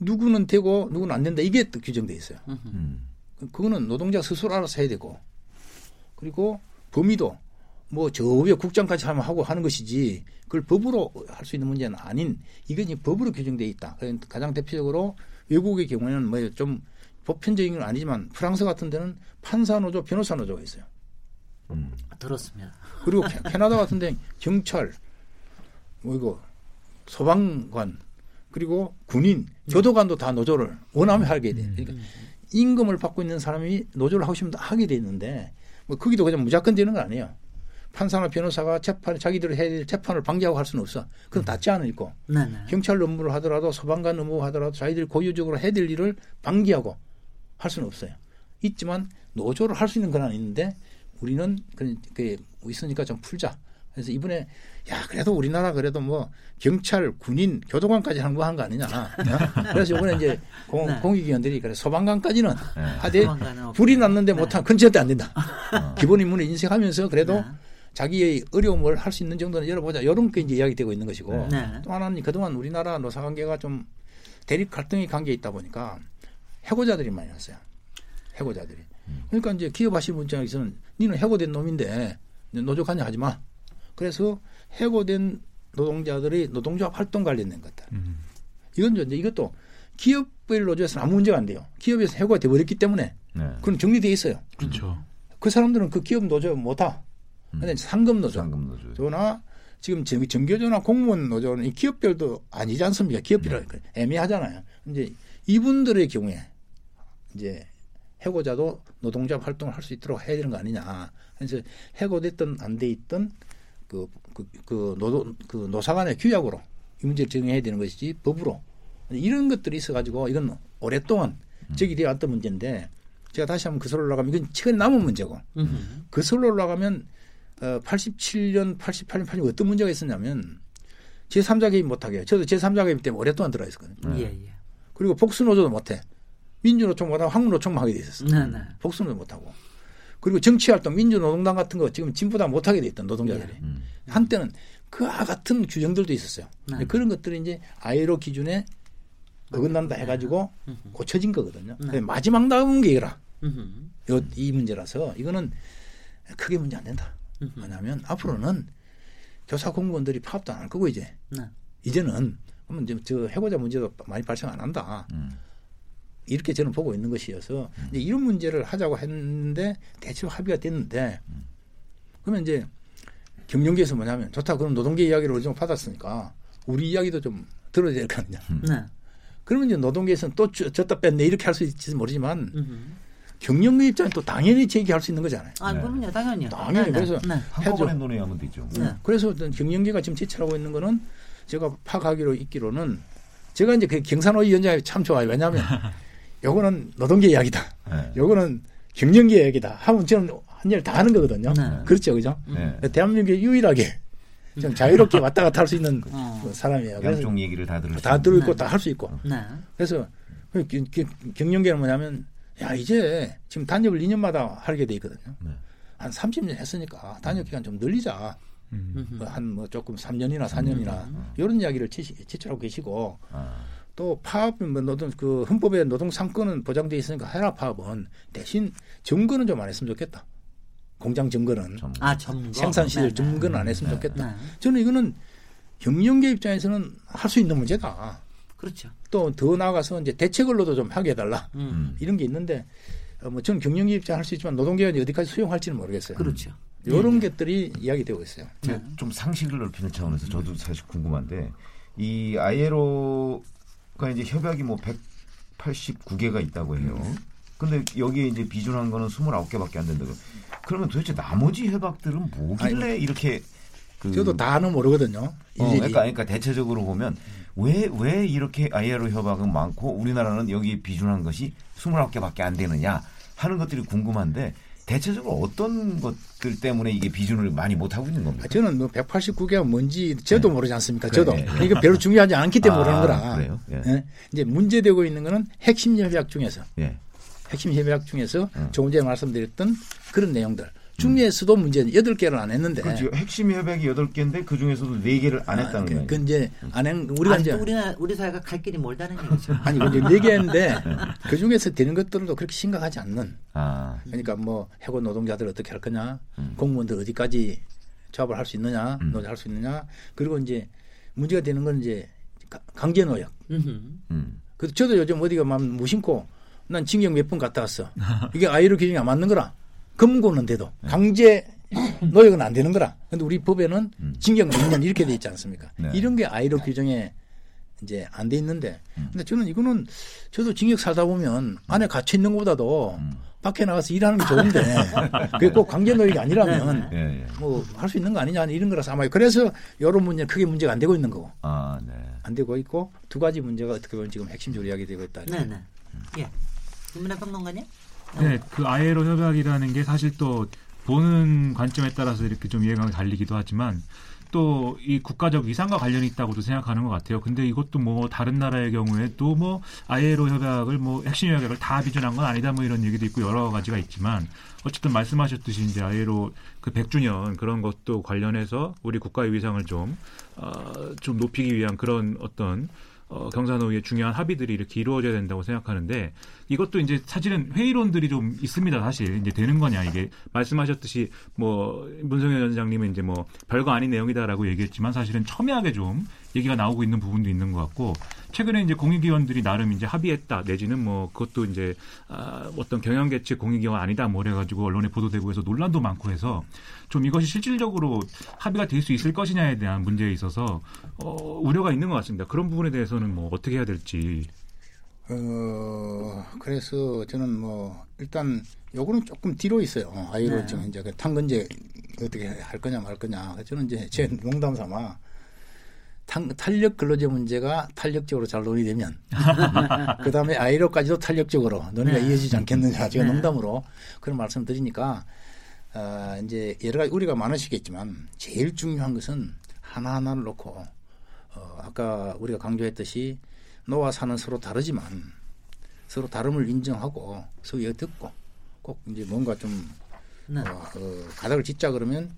누구는 되고 누구는 안 된다 이게 또 규정돼 있어요. 음. 그- 그거는 노동자 스스로 알아서 해야 되고 그리고 범위도 뭐 저 위에 국장까지 하면 하고 하는 것이지 그걸 법으로 할 수 있는 문제는 아닌 이건 이제 법으로 규정돼 있다. 가장 대표적으로 외국의 경우에는 뭐 좀 보편적인 건 아니지만 프랑스 같은 데는 판사 노조, 변호사 노조가 있어요. 음. 들었습니다. 그리고 캐- 캐나다 같은 데 경찰, 뭐 이거 소방관, 그리고 군인, 교도관도 다 노조를 원하면 하게 돼. 그러니까 임금을 받고 있는 사람이 노조를 하고 싶으면 다 하게 돼 있는데 뭐 거기도 그냥 무조건 되는 건 아니에요. 판사나 변호사가 재판 자기들이 해야 될 재판을 방기하고 할 수는 없어. 그건 다 제한을 있고 네네. 경찰 업무를 하더라도 소방관 업무 하더라도 자기들이 고유적으로 해야 될 일을 방기하고 할 수는 없어요. 있지만 노조를 할 수 있는 건 있는데 우리는 그, 그 있으니까 좀 풀자. 그래서 이번에 야 그래도 우리나라 그래도 뭐 경찰, 군인, 교도관까지 하는 거한거 아니냐. 어? 그래서 이번에 이제 공, 네. 공익위원들이 그래 소방관까지는 네. 하되. 불이 났는데 네. 못한 건 절대 안 된다. 기본 임무를 인식하면서 그래도 네. 자기의 어려움을 할 수 있는 정도는 열어보자. 이런 게 이제 이야기되고 있는 것이고 네. 또 하나는 그동안 우리나라 노사 관계가 좀 대립 갈등의 관계에 있다 보니까 해고자들이 많이 났어요. 해고자들이. 그러니까 이제 기업하시는 분 입장에서는 니는 해고된 놈인데 노조 관여 하지 마. 그래서 해고된 노동자들의 노동조합 활동 관련된 것들. 음. 이건 이제 이것도 기업별 노조에서는 아무 문제가 안 돼요. 기업에서 해고가 돼버렸기 때문에 네. 그건 정리돼 있어요. 그렇죠. 그 사람들은 그 기업 노조 못하. 근데 상금 노조. 상금 노조. 저나 지금 정- 정교조나 공무원 노조는 이 기업별도 아니지 않습니까? 기업별은 애매하잖아요. 이제 이분들의 경우에 이제 해고자도 노동조합 활동을 할 수 있도록 해야 되는 거 아니냐. 그래서 해고됐든 안 돼 있든 그, 그, 그 노동 그 노사 간의 규약으로 이 문제를 정해야 되는 것이지 법으로 이런 것들이 있어가지고 이건 오랫동안 제기되어 왔던 문제인데 제가 다시 한번 그 설로 올라가면 이건 최근 남은 문제고 음흠. 그 설로 올라가면 어, 87년, 88년, 88년 어떤 문제가 있었냐면 제3자 개입 못하게. 저도 제3자 개입 때문에 오랫동안 들어 있었거든요. 예, 예. 그리고 복수노조도 못해. 민주노총 못하고 황무노총만 하게 돼 있었어요. 네네. 복수노조 못하고. 그리고 정치활동, 민주노동당 같은 거 지금 진보당 못하게 돼 있던 노동자들이. 음. 한때는 그와 같은 규정들도 있었어요. 네. 그런 것들이 이제 아이로 기준에 어긋난다 해가지고 고쳐진 거거든요. 네. 근데 마지막 남은 게. 요, 이 문제라서 이거는 크게 문제 안 된다. 왜냐하면 앞으로는 교사 공무원들이 파업도 안 할 거고 이제 네. 이제는 그러면 이제 저 해고자 문제도 많이 발생 안 한다. 음. 이렇게 저는 보고 있는 것이어서 이제 이런 문제를 하자고 했는데 대체로 합의가 됐는데 그러면 이제 경영계에서 뭐냐면 좋다 그럼 노동계 이야기를 어느 정도 받았으니까 우리 이야기도 좀 들어야 될 거 아니냐. 네. 그러면 이제 노동계에서는 또 저- 졌다 뺐네 이렇게 할 수 있을지 모르지만 음흠. 경영계 입장은 또 당연히 제기할 수 있는 거잖아요. 아, 네. 그럼요, 당연히요. 당연히 네, 네. 그래서 네. 한꺼번에. 논의하면 되죠. 네. 그래서 어떤 경영계가 지금 제출하고 있는 거는 제가 파악하기로 있기로는 제가 이제 그 경산호위 위원장이 참 좋아요. 왜냐하면 요거는 노동계 이야기다. 네. 요거는 경영계 이야기다. 하면 저는 한 일 다 하는 거거든요. 네. 그렇죠, 그죠? 네. 대한민국에 유일하게 좀 자유롭게 왔다 갔다 할 수 있는 어. 그 사람이에요. 그래서 양쪽 얘기를 다 들을 수 다. 들어있고 네. 다할 수 있고. 네. 그래서 그 경- 경영계는 뭐냐면 야 이제 지금 단협을 2년마다 하게 돼 있거든요. 네. 한 30년 했으니까 단협 기간 좀 늘리자. 음. 음흠. 한뭐 조금 3년이나 4년이나 이런 이야기를 제시, 제출하고 계시고 아, 또 파업 뭐 노동 그 헌법에 노동 상권은 보장돼 있으니까 해라 파업은 대신 점거는 좀 안 했으면 좋겠다. 공장 점거는 좀. 아. 생산 시절 네, 네. 점거는 안 했으면 좋겠다. 네. 저는 이거는 경영계 입장에서는 할 수 있는 문제다. 그렇죠. 또 더 나아가서 이제 대책을로도 좀 하게 해달라. 음. 음. 이런 게 있는데 어, 뭐 저는 경영계 입장 할 수 있지만 노동계가 어디까지 수용할지는 모르겠어요. 그렇죠. 이런 것들이 이야기되고 있어요. 좀 상식을 넓히는 차원에서 저도 사실 궁금한데 이아 이에로가 이제 협약이 뭐 189개가 있다고 해요. 근데 여기에 이제 비준한 거는 29개밖에 안 된다고. 그러면 도대체 나머지 협약들은 뭐길래 이렇게 그 저도 다는 모르거든요. 어. 그러니까, 그러니까 대체적으로 보면 왜, 왜 이렇게 아이에로 협약은 많고 우리나라는 여기 비준한 것이 29개밖에 안 되느냐 하는 것들이 궁금한데 대체적으로 어떤 것들 때문에 이게 비준을 많이 못 하고 있는 겁니까? 아, 저는 뭐 189개가 뭔지 저도 네. 모르지 않습니까? 그래, 저도. 예, 예. 그러니까 별로 중요하지 않기 때문에 아, 그러는 거라. 예. 예? 이제 문제되고 있는 거는 핵심 협약 중에서 예. 핵심 협약 중에서 음. 조금 전에 말씀드렸던 그런 내용들 중에서도 문제는 8개를 안 했는데 그렇죠. 핵심 협약이 8개인데 그 중에서도 4개를 안 했다는 아, 그, 거예요. 그 이제 안 한, 우리가 이제 아직도 우리나 우리 사회가 갈 길이 멀다는 얘기죠. 아니 근데 4개인데 그 중에서 되는 것들도 그렇게 심각하지 않는 아, 그러니까 뭐 해고 노동자들 어떻게 할 거냐, 음. 공무원들 어디까지 조합을 할 수 있느냐, 음. 노조 할 수 있느냐, 그리고 이제 문제가 되는 건 이제 가- 강제 노역. 음. 그 저도 요즘 어디가 막 무심코 난 징역 몇 번 갔다 왔어. 이게 아이로 기준이 안 맞는 거라. 금고는데도 네. 강제 노역은 안 되는 거라. 근데 우리 법에는 음. 징역 몇년 이렇게 돼 있지 않습니까? 네. 이런 게 아이로 규정에 이제 안 돼 있는데, 음. 근데 저는 이거는 저도 징역 살다 보면 안에 갇혀 있는 것보다도 음. 밖에 나가서 일하는 게 좋은데 그게 꼭 강제 노역이 아니라면 예, 예. 뭐할 수 있는 거 아니냐 이런 거라서 아마 그래서 여러 문제 크게 문제가 안 되고 있는 거고 아, 네. 안 되고 있고 두 가지 문제가 어떻게 보면 지금 핵심적으로 이야기되고 있다. 네 네. 예. 김민아 평론가님? 네, 그 아예로 협약이라는 게 사실 또 보는 관점에 따라서 이렇게 좀 이해가 갈리기도 하지만 또 이 국가적 위상과 관련이 있다고도 생각하는 것 같아요. 근데 이것도 뭐 다른 나라의 경우에 또뭐 아예로 협약을 뭐 핵심 협약을 다 비준한 건 아니다 뭐 이런 얘기도 있고 여러 가지가 있지만 어쨌든 말씀하셨듯이 이제 아예로 그 100주년 그런 것도 관련해서 우리 국가의 위상을 좀, 어, 좀 높이기 위한 그런 어떤 어, 경사노위의 중요한 합의들이 이렇게 이루어져야 된다고 생각하는데 이것도 이제 사실은 회의론들이 좀 있습니다. 사실 이제 되는 거냐 이게 말씀하셨듯이 뭐 문성현 위원장님은 이제 뭐 별거 아닌 내용이다라고 얘기했지만 사실은 첨예하게 좀 얘기가 나오고 있는 부분도 있는 것 같고 최근에 이제 공익위원들이 나름 이제 합의했다 내지는 뭐 그것도 이제 아, 어떤 경영계측 공익위원 아니다 뭐 그래가지고 언론에 보도되고 해서 논란도 많고 해서 좀 이것이 실질적으로 합의가 될 수 있을 것이냐에 대한 문제에 있어서 어, 우려가 있는 것 같습니다. 그런 부분에 대해서는 뭐 어떻게 해야 될지. 어, 그래서 저는 뭐, 일단, 요거는 조금 뒤로 있어요. 어, 아이로 네. 지금 이제 그 탄건제 어떻게 할 거냐 말 거냐. 저는 이제 제 농담 삼아 탄, 탄력 근로제 문제가 탄력적으로 잘 논의되면, 그 다음에 아이로까지도 탄력적으로 논의가 네. 이어지지 않겠느냐. 제가 네. 농담으로 그런 말씀 드리니까, 어, 이제 여러 가지 우리가 많으시겠지만, 제일 중요한 것은 하나하나를 놓고, 어, 아까 우리가 강조했듯이 노와 사는 서로 다르지만 서로 다름을 인정하고 서로 듣고 꼭 이제 뭔가 좀 네. 어, 어, 가닥을 짓자 그러면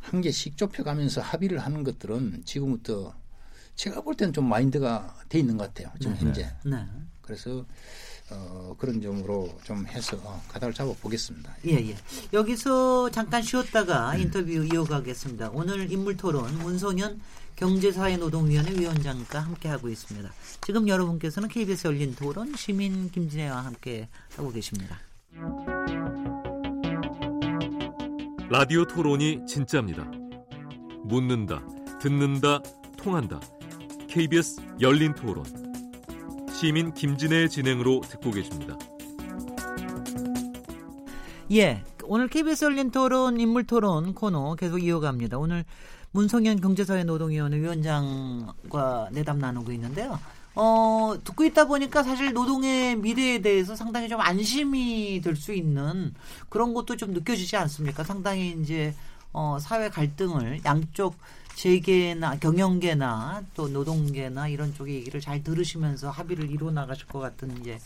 한 개씩 좁혀가면서 합의를 하는 것들은 지금부터 제가 볼 때는 좀 마인드가 돼 있는 것 같아요. 지금 네. 현재. 네. 그래서 어, 그런 점으로 좀 해서 가닥을 잡아 보겠습니다. 예, 예. 여기서 잠깐 쉬었다가 인터뷰 이어가겠습니다. 오늘 인물 토론 문성현 경제사회노동위원회 위원장과 함께하고 있습니다. 지금 여러분께서는 KBS 열린 토론 시민 김진애와 함께 하고 계십니다. 라디오 토론이 진짜입니다. 묻는다, 듣는다, 통한다. KBS 열린 토론. 시민 김진애의 진행으로 듣고 계십니다. 예. 오늘 KBS 열린 토론 인물 토론 코너 계속 이어갑니다. 오늘 문성현 경제사회 노동위원회 위원장과 내담 나누고 있는데요. 어, 듣고 있다 보니까 사실 노동의 미래에 대해서 상당히 좀 안심이 될 수 있는 그런 것도 좀 느껴지지 않습니까? 상당히 이제 어, 사회 갈등을 양쪽 재계나 경영계나 또 노동계나 이런 쪽의 얘기를 잘 들으시면서 합의를 이루어 나가실 것 같은 이제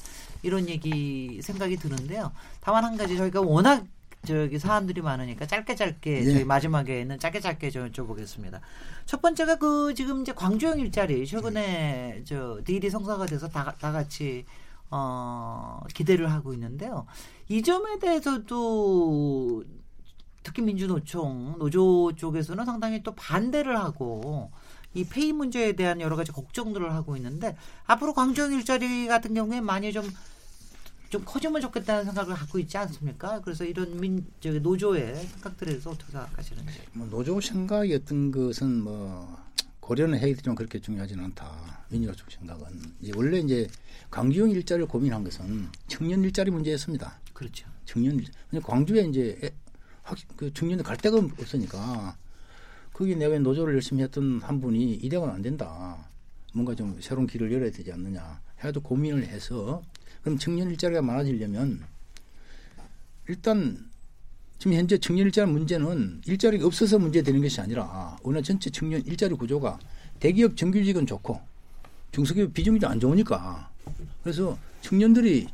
이런 얘기 생각이 드는데요. 다만 한 가지 저희가 워낙 저기 사안들이 많으니까 짧게 짧게 예. 저희 마지막에는 짧게 짧게 좀 여쭤보겠습니다. 첫 번째가 그 지금 이제 광주형 일자리 최근에 저 디일이 성사가 돼서 다, 다 같이 어 기대를 하고 있는데요. 이 점에 대해서도 특히 민주노총 노조 쪽에서는 상당히 또 반대를 하고 이 페이 문제에 대한 여러 가지 걱정들을 하고 있는데 앞으로 광주형 일자리 같은 경우에 많이 좀 좀 커지면 좋겠다는 생각을 갖고 있지 않습니까? 그래서 이런 민 저기 노조의 생각들에 대해서 어떻게 생각하시는지. 뭐 노조 생각이었던 것은 뭐 고려는 해야겠지만 그렇게 중요하지는 않다. 민주노총 생각은 이제 원래 이제 광주형 일자리를 고민한 것은 청년 일자리 문제였습니다. 그렇죠. 청년 일- 근데 광주에 이제 그 청년들 갈 데가 없으니까 거기 내외 노조를 열심히 했던 한 분이 이대로는 안 된다. 뭔가 좀 새로운 길을 열어야 되지 않느냐. 해도 고민을 해서 그럼 청년 일자리가 많아지려면 일단 지금 현재 청년 일자리 문제는 일자리가 없어서 문제 되는 것이 아니라 우리나라 전체 청년 일자리 구조가 대기업 정규직은 좋고 중소기업 비정규직 안 좋으니까 그래서 청년들이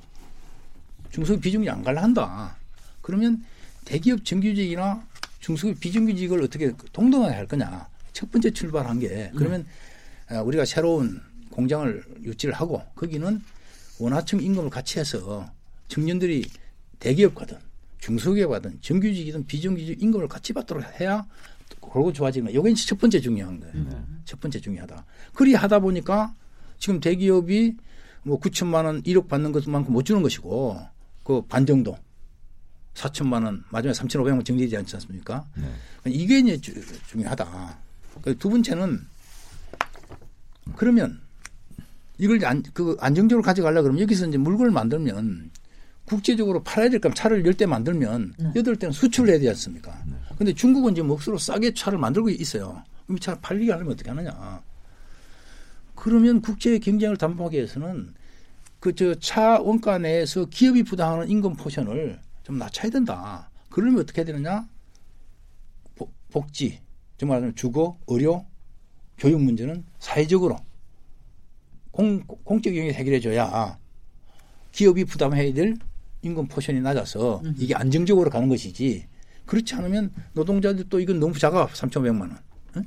중소기업 비정규직 안 갈라 한다. 그러면 대기업 정규직이나 중소기업 비정규직을 어떻게 동등하게 할 거냐. 첫 번째 출발한 게 그러면 아, 우리가 새로운 공장을 유치를 하고 거기는 원하청 임금을 같이 해서 청년들이 대기업 가든 중소기업 가든 정규직이든 비정규직 임금을 같이 받도록 해야 그러고 좋아지는 거예요. 이게 첫 번째 중요한 거예요. 첫 번째 중요하다. 그리 하다 보니까 지금 대기업이 뭐 9천만 원, 1억 받는 것만큼 못 주는 것이고 그 반 정도 4천만 원, 마지막에 3,500만 원 정리되지 않지 않습니까? 이게 이제 주- 중요하다. 그두 번째는 그러면 이걸 안, 그 안정적으로 가져가려 그러면 여기서 이제 물건을 만들면 국제적으로 팔아야 될 거면 차를 열 대 만들면 여덟 대는 수출을 해야 되지 않습니까? 근데 중국은 지금 억수로 싸게 차를 만들고 있어요. 그럼 이 차를 팔리게 하려면 어떻게 하느냐. 그러면 국제 경쟁을 담보하기 위해서는 그 저 차 원가 내에서 기업이 부담하는 임금 portion을 좀 낮춰야 된다. 그러면 어떻게 해야 되느냐? 보- 복지, 즉 말하자면 주거, 의료, 교육 문제는 사회적으로 공, 공적 영역에 해결해줘야 기업이 부담해야 될 임금 portion이 낮아서 이게 안정적으로 가는 것이지 그렇지 않으면 노동자들 또 이건 너무 작아 3,500만 원. 응?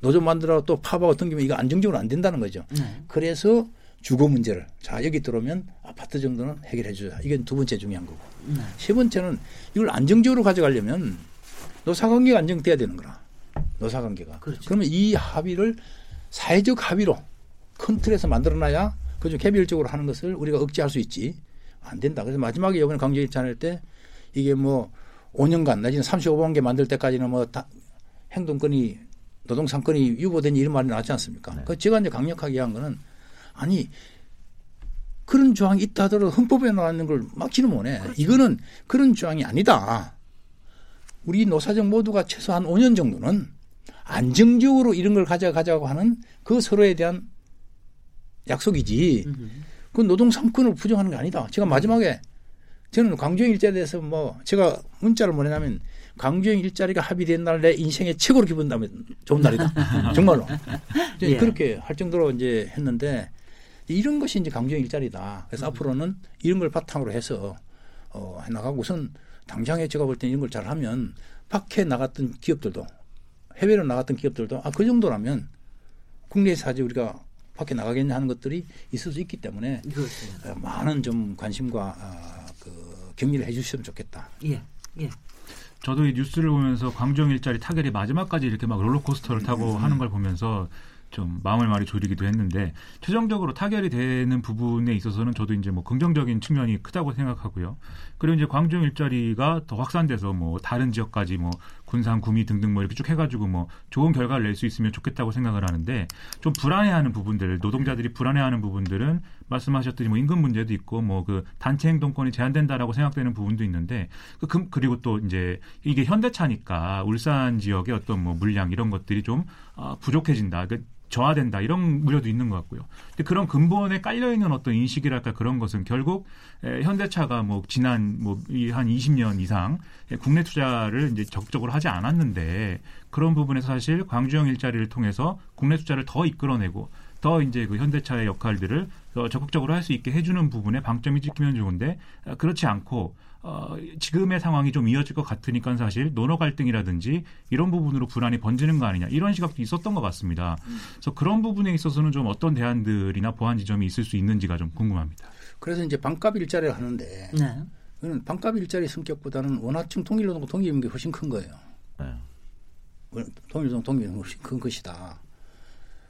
노조 만들어 또 파업하고 등기면 이거 안정적으로 안 된다는 거죠. 네. 그래서 주거 문제를 자 여기 들어오면 아파트 정도는 해결해 주자. 이건 두 번째 중요한 거고. 네. 세 번째는 이걸 안정적으로 가져가려면 노사관계가 안정돼야 되는 거라. 노사관계가. 그렇죠. 그러면 이 합의를 사회적 합의로 큰 틀에서 만들어놔야 그중 개별적으로 하는 것을 우리가 억제할 수 있지. 안 된다. 그래서 마지막에 이번에 강제 입장할 때 이게 뭐 5년간 내지는 35만 개 만들 때까지는 뭐 다 행동권이 노동상권이 유보된 이런 말이 나왔지 않습니까? 그 제가 이제 강력하게 한 거는 아니 그런 조항이 있다 하더라도 헌법에 나와 있는 걸 막지는 못해. 이거는 그런 조항이 아니다. 우리 노사정 모두가 최소한 5년 정도는 안정적으로 이런 걸 가져가자고 하는 그 서로에 대한 약속이지. 그 노동 상권을 부정하는 게 아니다. 제가 마지막에 저는 광주형 일자리에 대해서 뭐 제가 문자를 보내냐면 광주형 일자리가 합의된 날 내 인생의 최고로 기분 나면 좋은 날이다. 정말로. 예. 그렇게 할 정도로 이제 했는데 이런 것이 이제 광주형 일자리다. 그래서 앞으로는 이런 걸 바탕으로 해서 어, 해나가고 우선 당장에 제가 볼 때 이런 걸 잘하면 밖에 나갔던 기업들도 해외로 나갔던 기업들도 아 그 정도라면 국내에서 하지 우리가 밖에 나가겠냐 하는 것들이 있을 수 있기 때문에 그렇습니다. 어, 많은 좀 관심과 아, 그 격리를 해주시면 좋겠다. 예, 예. 저도 이 뉴스를 보면서 광주형 일자리 타결이 마지막까지 이렇게 막 롤러코스터를 타고 하는 걸 보면서 좀 마음을 많이 졸이기도 했는데 최종적으로 타결이 되는 부분에 있어서는 저도 이제 뭐 긍정적인 측면이 크다고 생각하고요. 그리고 이제 광주형 일자리가 더 확산돼서 뭐 다른 지역까지 뭐 군산, 구미 등등 뭐 이렇게 쭉 해가지고 뭐 좋은 결과를 낼 수 있으면 좋겠다고 생각을 하는데 좀 불안해하는 부분들, 노동자들이 불안해하는 부분들은 말씀하셨듯이 뭐 임금 문제도 있고 뭐 그 단체 행동권이 제한된다라고 생각되는 부분도 있는데 그 금- 그리고 또 이제 이게 현대차니까 울산 지역의 어떤 뭐 물량 이런 것들이 좀 아, 부족해진다. 그 저하된다 이런 우려도 있는 것 같고요. 근데 그런 근본에 깔려 있는 어떤 인식이랄까 그런 것은 결국 에, 현대차가 뭐 지난 뭐한 20년 이상 에, 국내 투자를 이제 적극적으로 하지 않았는데 그런 부분에서 사실 광주형 일자리를 통해서 국내 투자를 더 이끌어내고 더 이제 그 현대차의 역할들을 더 적극적으로 할 수 있게 해주는 부분에 방점이 찍히면 좋은데 어, 그렇지 않고 어, 지금의 상황이 좀 이어질 것 같으니까 사실 노노 갈등이라든지 이런 부분으로 불안이 번지는 거 아니냐 이런 시각도 있었던 것 같습니다. 그래서 그런 부분에 있어서는 좀 어떤 대안들이나 보완 지점이 있을 수 있는지가 좀 궁금합니다. 그래서 이제 반값 일자리를 하는데 네. 그는 반값 일자리 성격보다는 원화층 통일노동 통일임금이 게 훨씬 큰 거예요. 네. 통일노동 통일임금이 훨씬 큰 것이다.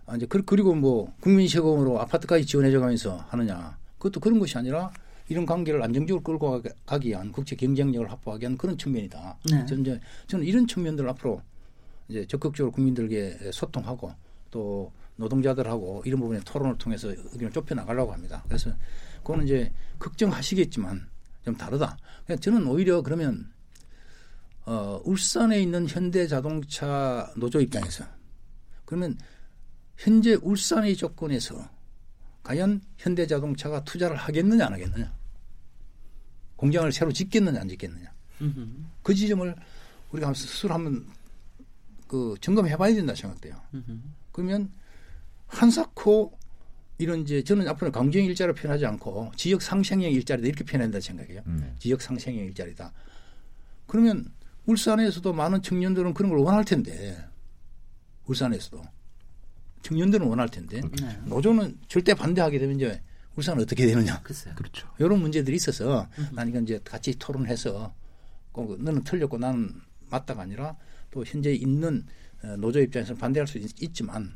아, 이제 그- 그리고 뭐 국민 세금으로 아파트까지 지원해줘가면서 하느냐 그것도 그런 것이 아니라 이런 관계를 안정적으로 끌고 가- 가기 위한 국제 경쟁력을 확보하기 위한 그런 측면이다. 네. 저는, 저는 이런 측면들을 앞으로 이제 적극적으로 국민들에게 소통하고 또 노동자들하고 이런 부분에 토론을 통해서 의견을 좁혀 나가려고 합니다. 그래서 그거는 이제 걱정하시겠지만 좀 다르다. 그냥 저는 오히려 그러면 어, 울산에 있는 현대자동차 노조 입장에서 그러면 현재 울산의 조건에서 과연 현대자동차가 투자를 하겠느냐 안 하겠느냐 공장을 새로 짓겠느냐 안 짓겠느냐 음흠. 그 지점을 우리가 한번 스스로 한번 그 점검해 봐야 된다 생각돼요. 음흠. 그러면 한사코 이런 이제 저는 앞으로 강주형 일자리를 표현하지 않고 지역 상생형 일자리다 이렇게 표현해야 된다 생각해요. 네. 지역 상생형 일자리다. 그러면 울산에서도 많은 청년들은 그런 걸 원할 텐데 울산에서도 청년들은 원할 텐데 네. 노조는 절대 반대하게 되면 이제 울산은 어떻게 되느냐 글쎄요. 그렇죠. 이런 문제들이 있어서 난 이건 이제 같이 토론해서 꼭 너는 틀렸고 나는 맞다가 아니라 또 현재 있는 어, 노조 입장에서 반대할 수 있, 지만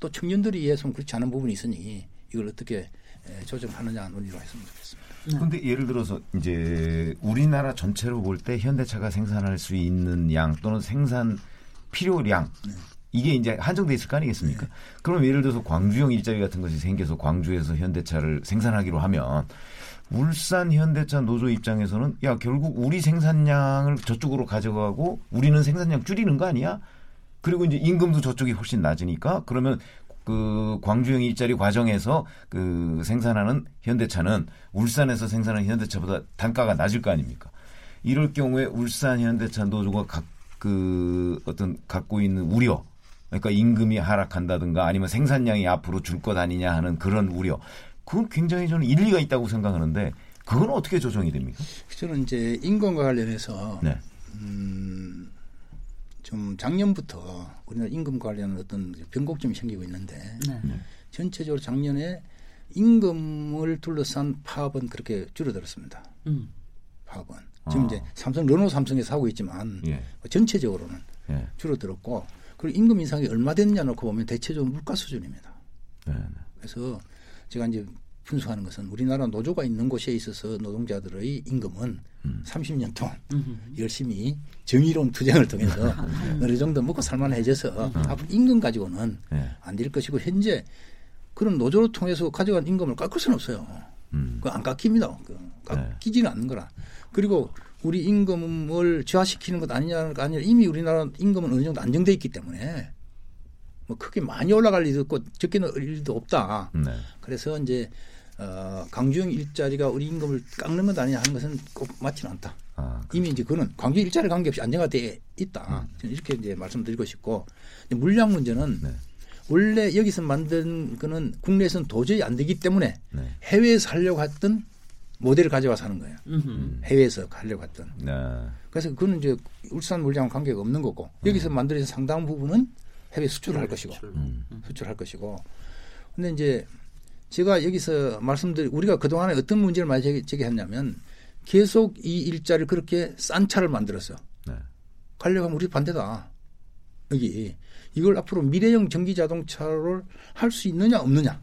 또 청년들이 이해해서는 그렇지 않은 부분이 있으니 이걸 어떻게 에, 조정하느냐 논의로 했으면 좋겠습니다. 근데 예를 들어서 이제 우리나라 전체로 볼 때 현대차가 생산할 수 있는 양 또는 생산 필요량 이게 이제 한정돼 있을 거 아니겠습니까? 그럼 예를 들어서 광주형 일자리 같은 것이 생겨서 광주에서 현대차를 생산하기로 하면 울산 현대차 노조 입장에서는 야 결국 우리 생산량을 저쪽으로 가져가고 우리는 생산량 줄이는 거 아니야? 그리고 이제 임금도 저쪽이 훨씬 낮으니까 그러면 그 광주형 일자리 과정에서 그 생산하는 현대차는 울산에서 생산하는 현대차보다 단가가 낮을 거 아닙니까? 이럴 경우에 울산 현대차 노조가 각 그 어떤 갖고 있는 우려 그러니까 임금이 하락한다든가 아니면 생산량이 앞으로 줄 것 아니냐 하는 그런 우려 그건 굉장히 저는 일리가 있다고 생각하는데 그건 어떻게 조정이 됩니까? 저는 이제 인건과 관련해서 네. 음, 좀 작년부터 우리나라 임금 관련 어떤 변곡점이 생기고 있는데 네. 전체적으로 작년에 임금을 둘러싼 파업은 그렇게 줄어들었습니다. 음. 파업은 지금 아. 이제 삼성 르노 삼성에서 하고 있지만 예. 전체적으로는 예. 줄어들었고 그리고 임금 인상이 얼마 됐냐 놓고 보면 대체적으로 물가 수준입니다. 네. 그래서 제가 이제 분석하는 것은 우리나라 노조가 있는 곳에 있어서 노동자들의 임금은 음. 30년 동안 음흠. 열심히 정의로운 투쟁을 통해서 어느 정도 먹고 살만해져서 앞으로 임금 가지고는 예. 안될 것이고 현재 그런 노조를 통해서 가져간 임금을 깎을 수는 없어요. 음. 그안 깎입니다. 그 깎이지는 않는 거라. 그리고 우리 임금을 저하시키는 것 아니냐가 아니라 이미 우리나라 임금은 어느 정도 안정돼 있기 때문에 뭐 크게 많이 올라갈 일도 없고 적게 늘 일도 없다. 네. 그래서 이제 어, 강주형 일자리가 우리 임금을 깎는 것 아니냐 하는 것은 꼭 맞지는 않다. 아, 이미 이제 그는 광주 일자리 관계없이 안정화돼 있다. 저는 이렇게 이제 말씀드리고 싶고 물량 문제는 네. 원래 여기서 만든 거는 국내에서는 도저히 안 되기 때문에 네. 해외에서 하려고 했던 모델을 가져와서 하는 거예요. 음흠. 해외에서 하려고 했던. 네. 그래서 그거는 이제 울산 물량과 관계가 없는 거고 여기서 만들어진 상당 부분은 해외 수출을 할 것이고. 음. 수출할 것이고 근데 이제 제가 여기서 말씀드리 우리가 그동안에 어떤 문제를 많이 제기- 제기했냐면 계속 이 일자를 그렇게 싼 차를 만들었어. 네. 가려면 우리 반대다. 여기 이걸 앞으로 미래형 전기 자동차를 할 수 있느냐 없느냐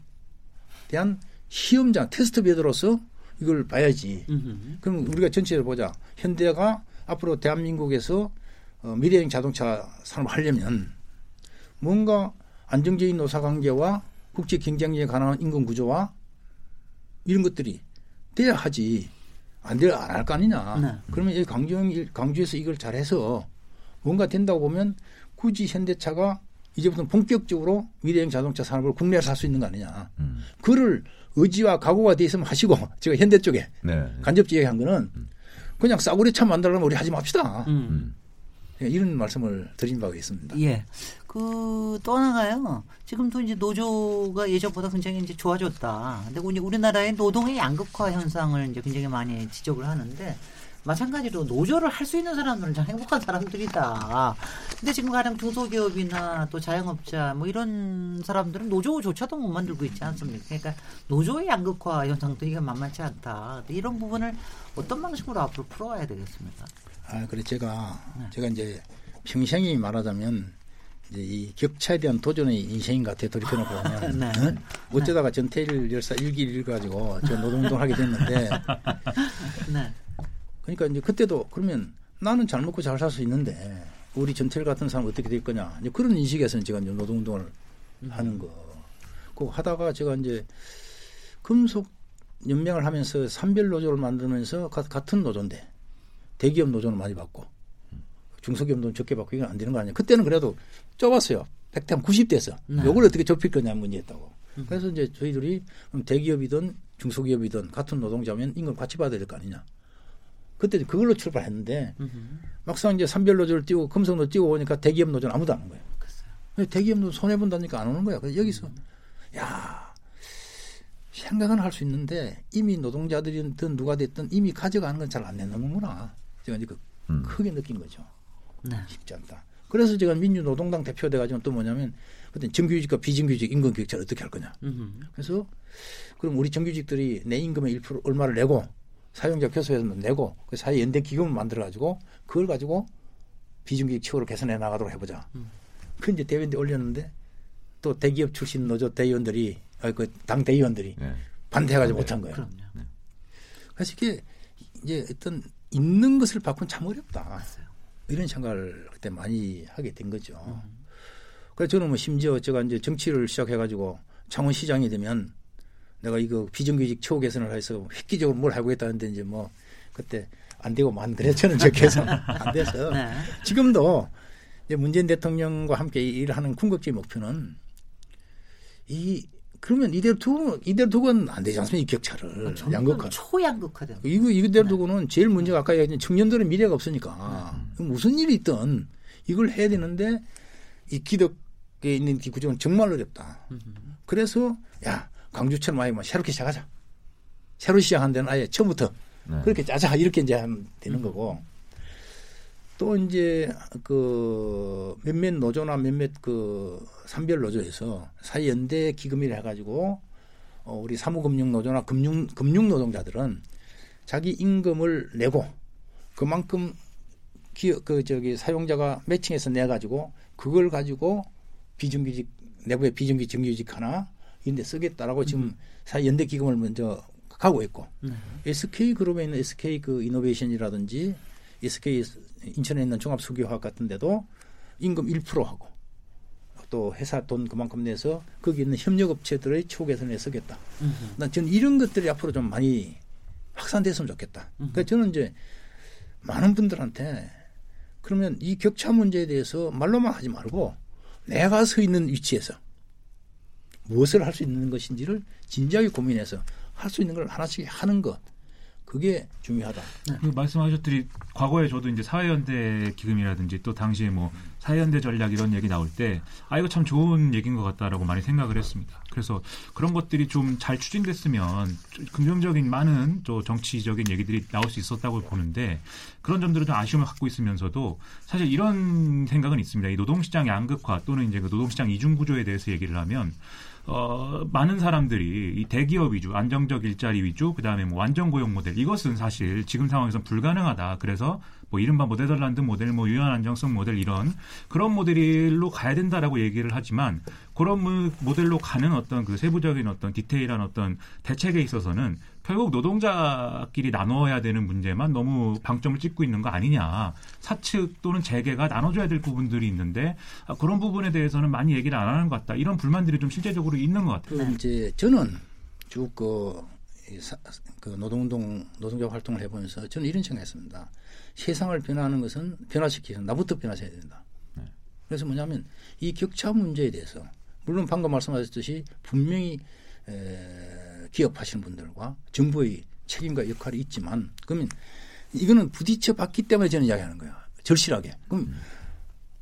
대한 시험장 테스트 베드로서 이걸 봐야지. 음흠. 그럼 우리가 전체를 보자. 현대가 앞으로 대한민국에서 어, 미래형 자동차 산업을 하려면 뭔가 안정적인 노사 관계와 국제 경쟁력에 관한 인권 구조와 이런 것들이 돼야 하지. 안 돼야 안할 거 아니냐. 네. 그러면 여기 강주, 강주에서 이걸 잘해서 뭔가 된다고 보면 굳이 현대차가 이제부터 본격적으로 미래형 자동차 산업을 국내에서 할 수 있는 거 아니냐. 음. 그를 의지와 각오가 돼 있으면 하시고 제가 현대 쪽에 네. 간접지 얘기한 거는 그냥 싸구려 차 만들려면 우리 하지 맙시다. 음. 음. 예, 이런 말씀을 드린 바가 있습니다. 예. 그, 또 하나가요. 지금도 이제 노조가 예전보다 굉장히 이제 좋아졌다. 근데 이제 우리나라의 노동의 양극화 현상을 이제 굉장히 많이 지적을 하는데, 마찬가지로 노조를 할 수 있는 사람들은 참 행복한 사람들이다. 근데 지금 가령 중소기업이나 또 자영업자 뭐 이런 사람들은 노조조차도 못 만들고 있지 않습니까? 그러니까 노조의 양극화 현상도 이게 만만치 않다. 이런 부분을 어떤 방식으로 앞으로 풀어가야 되겠습니까? 아, 그래 제가 제가 이제 평생이 말하자면 이제 이 격차에 대한 도전의 인생인 것 같아요. 돌이켜놓고 보면 네. 어? 어쩌다가 전태일 열사 일기를 읽어가지고 저 노동운동을 하게 됐는데 네. 그러니까 이제 그때도 그러면 나는 잘 먹고 잘 살 수 있는데 우리 전태일 같은 사람 어떻게 될 거냐 이제 그런 인식에서 제가 이제 노동운동을 하는 거. 그 하다가 제가 이제 금속 연맹을 하면서 산별 노조를 만들면서 가- 같은 노조인데 대기업 노조는 많이 받고 중소기업 노조는 적게 받고 이건 안 되는 거 아니에요. 그때는 그래도 좁았어요. 100대 한 90대에서. 네. 요걸 어떻게 좁힐 거냐 문제였다고. 그래서 이제 저희들이 대기업이든 중소기업이든 같은 노동자면 임금 같이 받아야 될 거 아니냐. 그때 그걸로 출발했는데 음흠. 막상 이제 산별 노조를 띄우고 금속 노조 띄우고 오니까 대기업 노조는 아무도 안 오는 거예요. 글쎄요. 대기업 노조 손해 본다니까 안 오는 거야. 그래서 여기서 야 생각은 할 수 있는데 이미 노동자들이든 누가 됐든 이미 가져가는 건 잘 안 내놓는구나. 제가 이제 그 음. 크게 느낀 거죠. 네. 쉽지 않다. 그래서 제가 민주노동당 대표 돼가지고 또 뭐냐면 그때 정규직과 비정규직 임금 격차를 어떻게 할 거냐. 음흠. 그래서 그럼 우리 정규직들이 내 임금의 1% 얼마를 내고 사용자 교섭에서 내고 그 사회 연대 기금을 만들어 가지고 그걸 가지고 비정규직 치고를 개선해 나가도록 해보자. 그 이제 대의원대 올렸는데 또 대기업 출신 노조 대의원들이 그당 대의원들이 네. 반대해가지고 못한 거예요. 그럼요. 그래서 이게 이제 어떤 있는 것을 바꾸는 참 어렵다. 이런 생각을 그때 많이 하게 된 거죠. 그래서 저는 뭐 심지어 제가 이제 정치를 시작해가지고 창원시장이 되면 내가 이거 비정규직 처우 개선을 해서 획기적으로 뭘 해보겠다는데 이제 뭐 그때 안 되고 만 그래 저는 저 개선. 안 돼서. 네. 지금도 이제 문재인 대통령과 함께 일하는 궁극적인 목표는 이 그러면 이대로 두고 이대로 두고는 안 되지 않습니까 이 격차를? 양극화. 초양극화된. 이거 이대로 두고는 제일 문제가 아까 얘기한 청년들은 미래가 없으니까. 무슨 일이 있든 이걸 해야 되는데 이 기덕에 있는 이 구조는 정말 어렵다. 그래서 야 강주처럼 아예 뭐 새롭게 시작하자. 새로 시작한 데는 아예 처음부터 네. 그렇게 짜자 이렇게 이제 하면 되는 거고 또 이제 그 몇몇 노조나 몇몇 그 산별 노조에서 사회연대 기금이라 해가지고 어 우리 사무금융 노조나 금융 금융 노동자들은 자기 임금을 내고 그만큼 기업 그 저기 사용자가 매칭해서 내 가지고 그걸 가지고 비정규직 내부에 비정규직 정규직 하나 이런 데 쓰겠다라고 지금 사회연대 기금을 먼저 가고 있고 SK 그룹에 있는 SK 그 이노베이션이라든지 SK 인천에 있는 종합수교화학 같은 데도 임금 1% 하고 또 회사 돈 그만큼 내서 거기 있는 협력업체들의 처우 개선에 쓰겠다. 난 저는 이런 것들이 앞으로 좀 많이 확산됐으면 좋겠다. 그러니까 저는 이제 많은 분들한테 그러면 이 격차 문제에 대해서 말로만 하지 말고 내가 서 있는 위치에서 무엇을 할 수 있는 것인지를 진지하게 고민해서 할 수 있는 걸 하나씩 하는 것 그게 중요하다. 그 말씀하셨더니 과거에 저도 이제 사회연대 기금이라든지 또 당시에 뭐 사회연대 전략 이런 얘기 나올 때 아 이거 참 좋은 얘기인 것 같다라고 많이 생각을 했습니다. 그래서 그런 것들이 좀 잘 추진됐으면 좀 긍정적인 많은 또 정치적인 얘기들이 나올 수 있었다고 보는데 그런 점들은 좀 아쉬움을 갖고 있으면서도 사실 이런 생각은 있습니다. 이 노동시장 양극화 또는 이제 그 노동시장 이중 구조에 대해서 얘기를 하면 어, 많은 사람들이 이 대기업 위주, 안정적 일자리 위주, 그 다음에 뭐 완전 고용 모델 이것은 사실 지금 상황에서 불가능하다. 그래서 뭐 이른바 뭐 네덜란드 모델, 뭐 유연 안정성 모델 이런 그런 모델로 가야 된다라고 얘기를 하지만 그런 모델로 가는 어떤 그 세부적인 어떤 디테일한 어떤 대책에 있어서는 결국 노동자끼리 나눠야 되는 문제만 너무 방점을 찍고 있는 거 아니냐. 사측 또는 재계가 나눠줘야 될 부분들이 있는데 아, 그런 부분에 대해서는 많이 얘기를 안 하는 것 같다. 이런 불만들이 좀 실제적으로 있는 것 같아요. 그 이제 저는 쭉그 그 노동운동 노동자 활동을 해보면서 저는 이런 생각했습니다. 세상을 변화하는 것은 변화시키서 나부터 변화해야 된다. 네. 그래서 뭐냐면 이 격차 문제에 대해서 물론 방금 말씀하셨듯이 분명히 에, 기업하시는 분들과 정부의 책임과 역할이 있지만 그러면 이거는 부딪혀 봤기 때문에 저는 이야기하는 거예요. 절실하게. 그럼 음.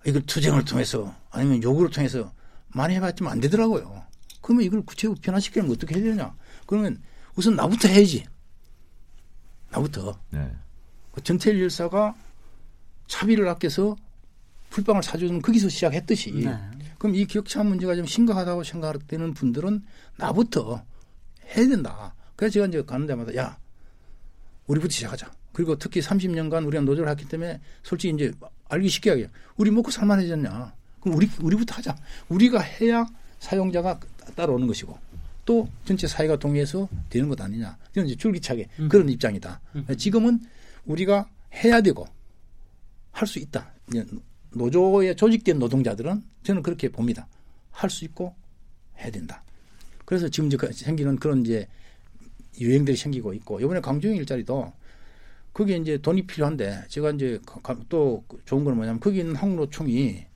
이걸 투쟁을 통해서 아니면 요구를 통해서 많이 해봤지만 안 되더라고요. 그러면 이걸 구체적으로 변화시키려면 어떻게 해야 되냐? 그러면 우선 나부터 해야지. 나부터. 네. 그 전태일 열사가 차비를 아껴서 풀빵을 사주는 거기서 시작했듯이 네. 그럼 이 격차 문제가 좀 심각하다고 생각되는 분들은 나부터 해야 된다. 그래서 제가 이제 가는 데마다 야 우리부터 시작하자. 그리고 특히 30년간 우리가 노조를 했기 때문에 솔직히 이제 알기 쉽게 하게 우리 먹고 살만해졌냐. 그럼 우리 우리부터 하자. 우리가 해야 사용자가 따라오는 것이고 또 전체 사회가 동의해서 되는 것 아니냐. 이런 이제 줄기차게 음. 그런 입장이다. 음. 지금은 우리가 해야 되고 할 수 있다. 노조에 조직된 노동자들은 저는 그렇게 봅니다. 할 수 있고 해야 된다. 그래서 지금 이제 그 생기는 그런 이제 유행들이 생기고 있고 이번에 강조영 일자리도 그게 이제 돈이 필요한데 제가 이제 또 좋은 건 뭐냐면 거기 있는 한국노총이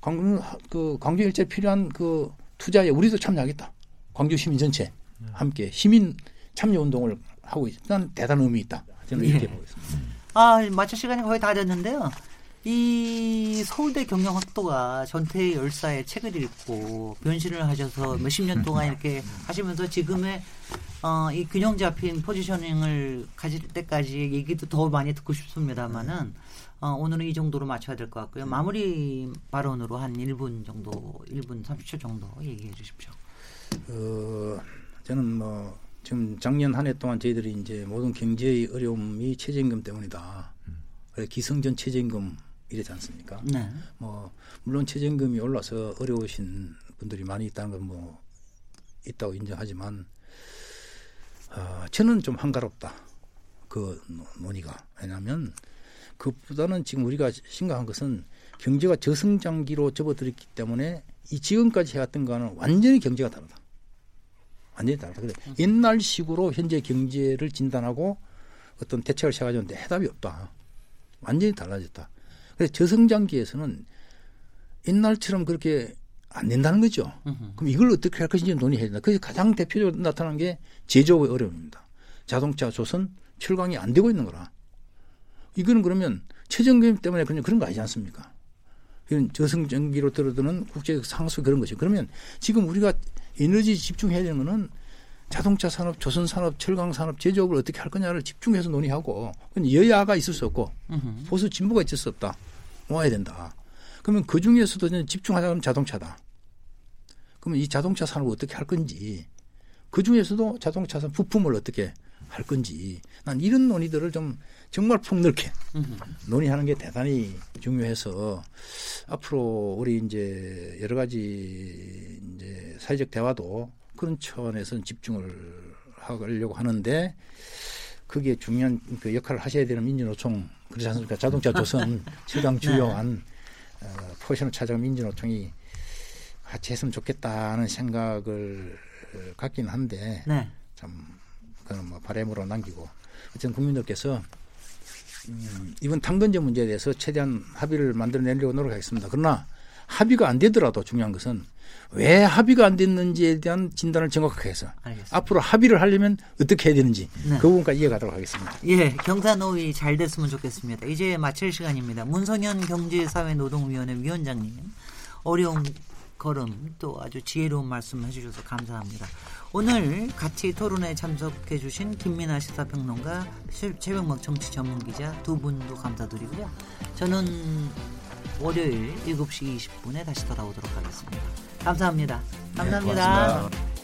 광주 그 광주 일자리 필요한 그 투자에 우리도 참여하겠다. 광주 시민 전체 함께 시민 참여 운동을 하고 있다는 대단한 의미 있다. 저는 이렇게 예. 보겠습니다. 아, 마칠 시간이 거의 다 됐는데요. 이 서울대 경영 학도가 전태 열사의 책을 읽고 변신을 하셔서 몇십 년 동안 이렇게 하시면서 지금의 어, 이 균형 잡힌 포지셔닝을 가질 때까지 얘기도 더 많이 듣고 싶습니다만은 어, 오늘은 이 정도로 맞춰야 될 것 같고요. 마무리 발언으로 한 1분 정도, 1분 30초 정도 얘기해 주십시오. 어, 저는 뭐 지금 작년 한 해 동안 저희들이 이제 모든 경제의 어려움이 최저임금 때문이다. 음. 기성전 최저임금 이랬지 않습니까? 네. 뭐 물론 최저임금이 올라서 어려우신 분들이 많이 있다는 건 뭐 있다고 인정하지만 어, 저는 좀 한가롭다. 그 논의가 왜냐하면 그보다는 지금 우리가 심각한 것은 경제가 저성장기로 접어들었기 때문에 이 지금까지 해왔던 거는 완전히 경제가 다르다. 완전히 다르다. 그래 옛날식으로 현재 경제를 진단하고 어떤 대책을 세워가지고 해답이 없다. 완전히 달라졌다. 그래서 저성장기에서는 옛날처럼 그렇게 안 된다는 거죠. 그럼 이걸 어떻게 할 것인지 논의해야 된다. 그래서 가장 대표적으로 나타난 게 제조업의 어려움입니다. 자동차, 조선, 철강이 안 되고 있는 거라. 이거는 그러면 최저임금 때문에 그냥 그런 거 아니지 않습니까? 이런 저성장기로 들어드는 국제 상수 그런 것이. 그러면 지금 우리가 에너지 집중해야 되는 거는 자동차 산업, 조선 산업, 철강 산업, 제조업을 어떻게 할 거냐를 집중해서 논의하고 여야가 있을 수 없고 보수 진보가 있을 수 없다. 모아야 된다. 그러면 그 중에서도 집중하자면 자동차다. 그러면 이 자동차 산업을 어떻게 할 건지 그 중에서도 자동차 산 부품을 어떻게 할 건지 난 이런 논의들을 좀 정말 폭넓게 논의하는 게 대단히 중요해서 앞으로 우리 이제 여러 가지 이제 사회적 대화도 그런 차원에서 집중을 하려고 하는데 그게 중요한 그 역할을 하셔야 되는 민주노총 그렇지 않습니까? 자동차 조선 최강 주요한 네. 어, 포지션을 차지한 민주노총이 같이 했으면 좋겠다는 생각을 갖긴 한데 네. 참 그건 뭐 바램으로 남기고 어쨌든 국민들께서 음, 이번 당근제 문제에 대해서 최대한 합의를 만들어내려고 노력하겠습니다. 그러나 합의가 안 되더라도 중요한 것은 왜 합의가 안 됐는지에 대한 진단을 정확하게 해서 알겠습니다. 앞으로 합의를 하려면 어떻게 해야 되는지 네. 그 부분까지 이해가도록 하겠습니다. 예, 경사노위 잘 됐으면 좋겠습니다. 이제 마칠 시간입니다. 문성현 경제사회노동위원회 위원장님 어려운 걸음 또 아주 지혜로운 말씀 해주셔서 감사합니다. 오늘 같이 토론에 참석해 주신 김민아 시사평론가 최병목 정치 전문기자 두 분도 감사드리고요. 저는 월요일 7시 20분에 다시 돌아오도록 하겠습니다. 감사합니다. 감사합니다. 고맙습니다.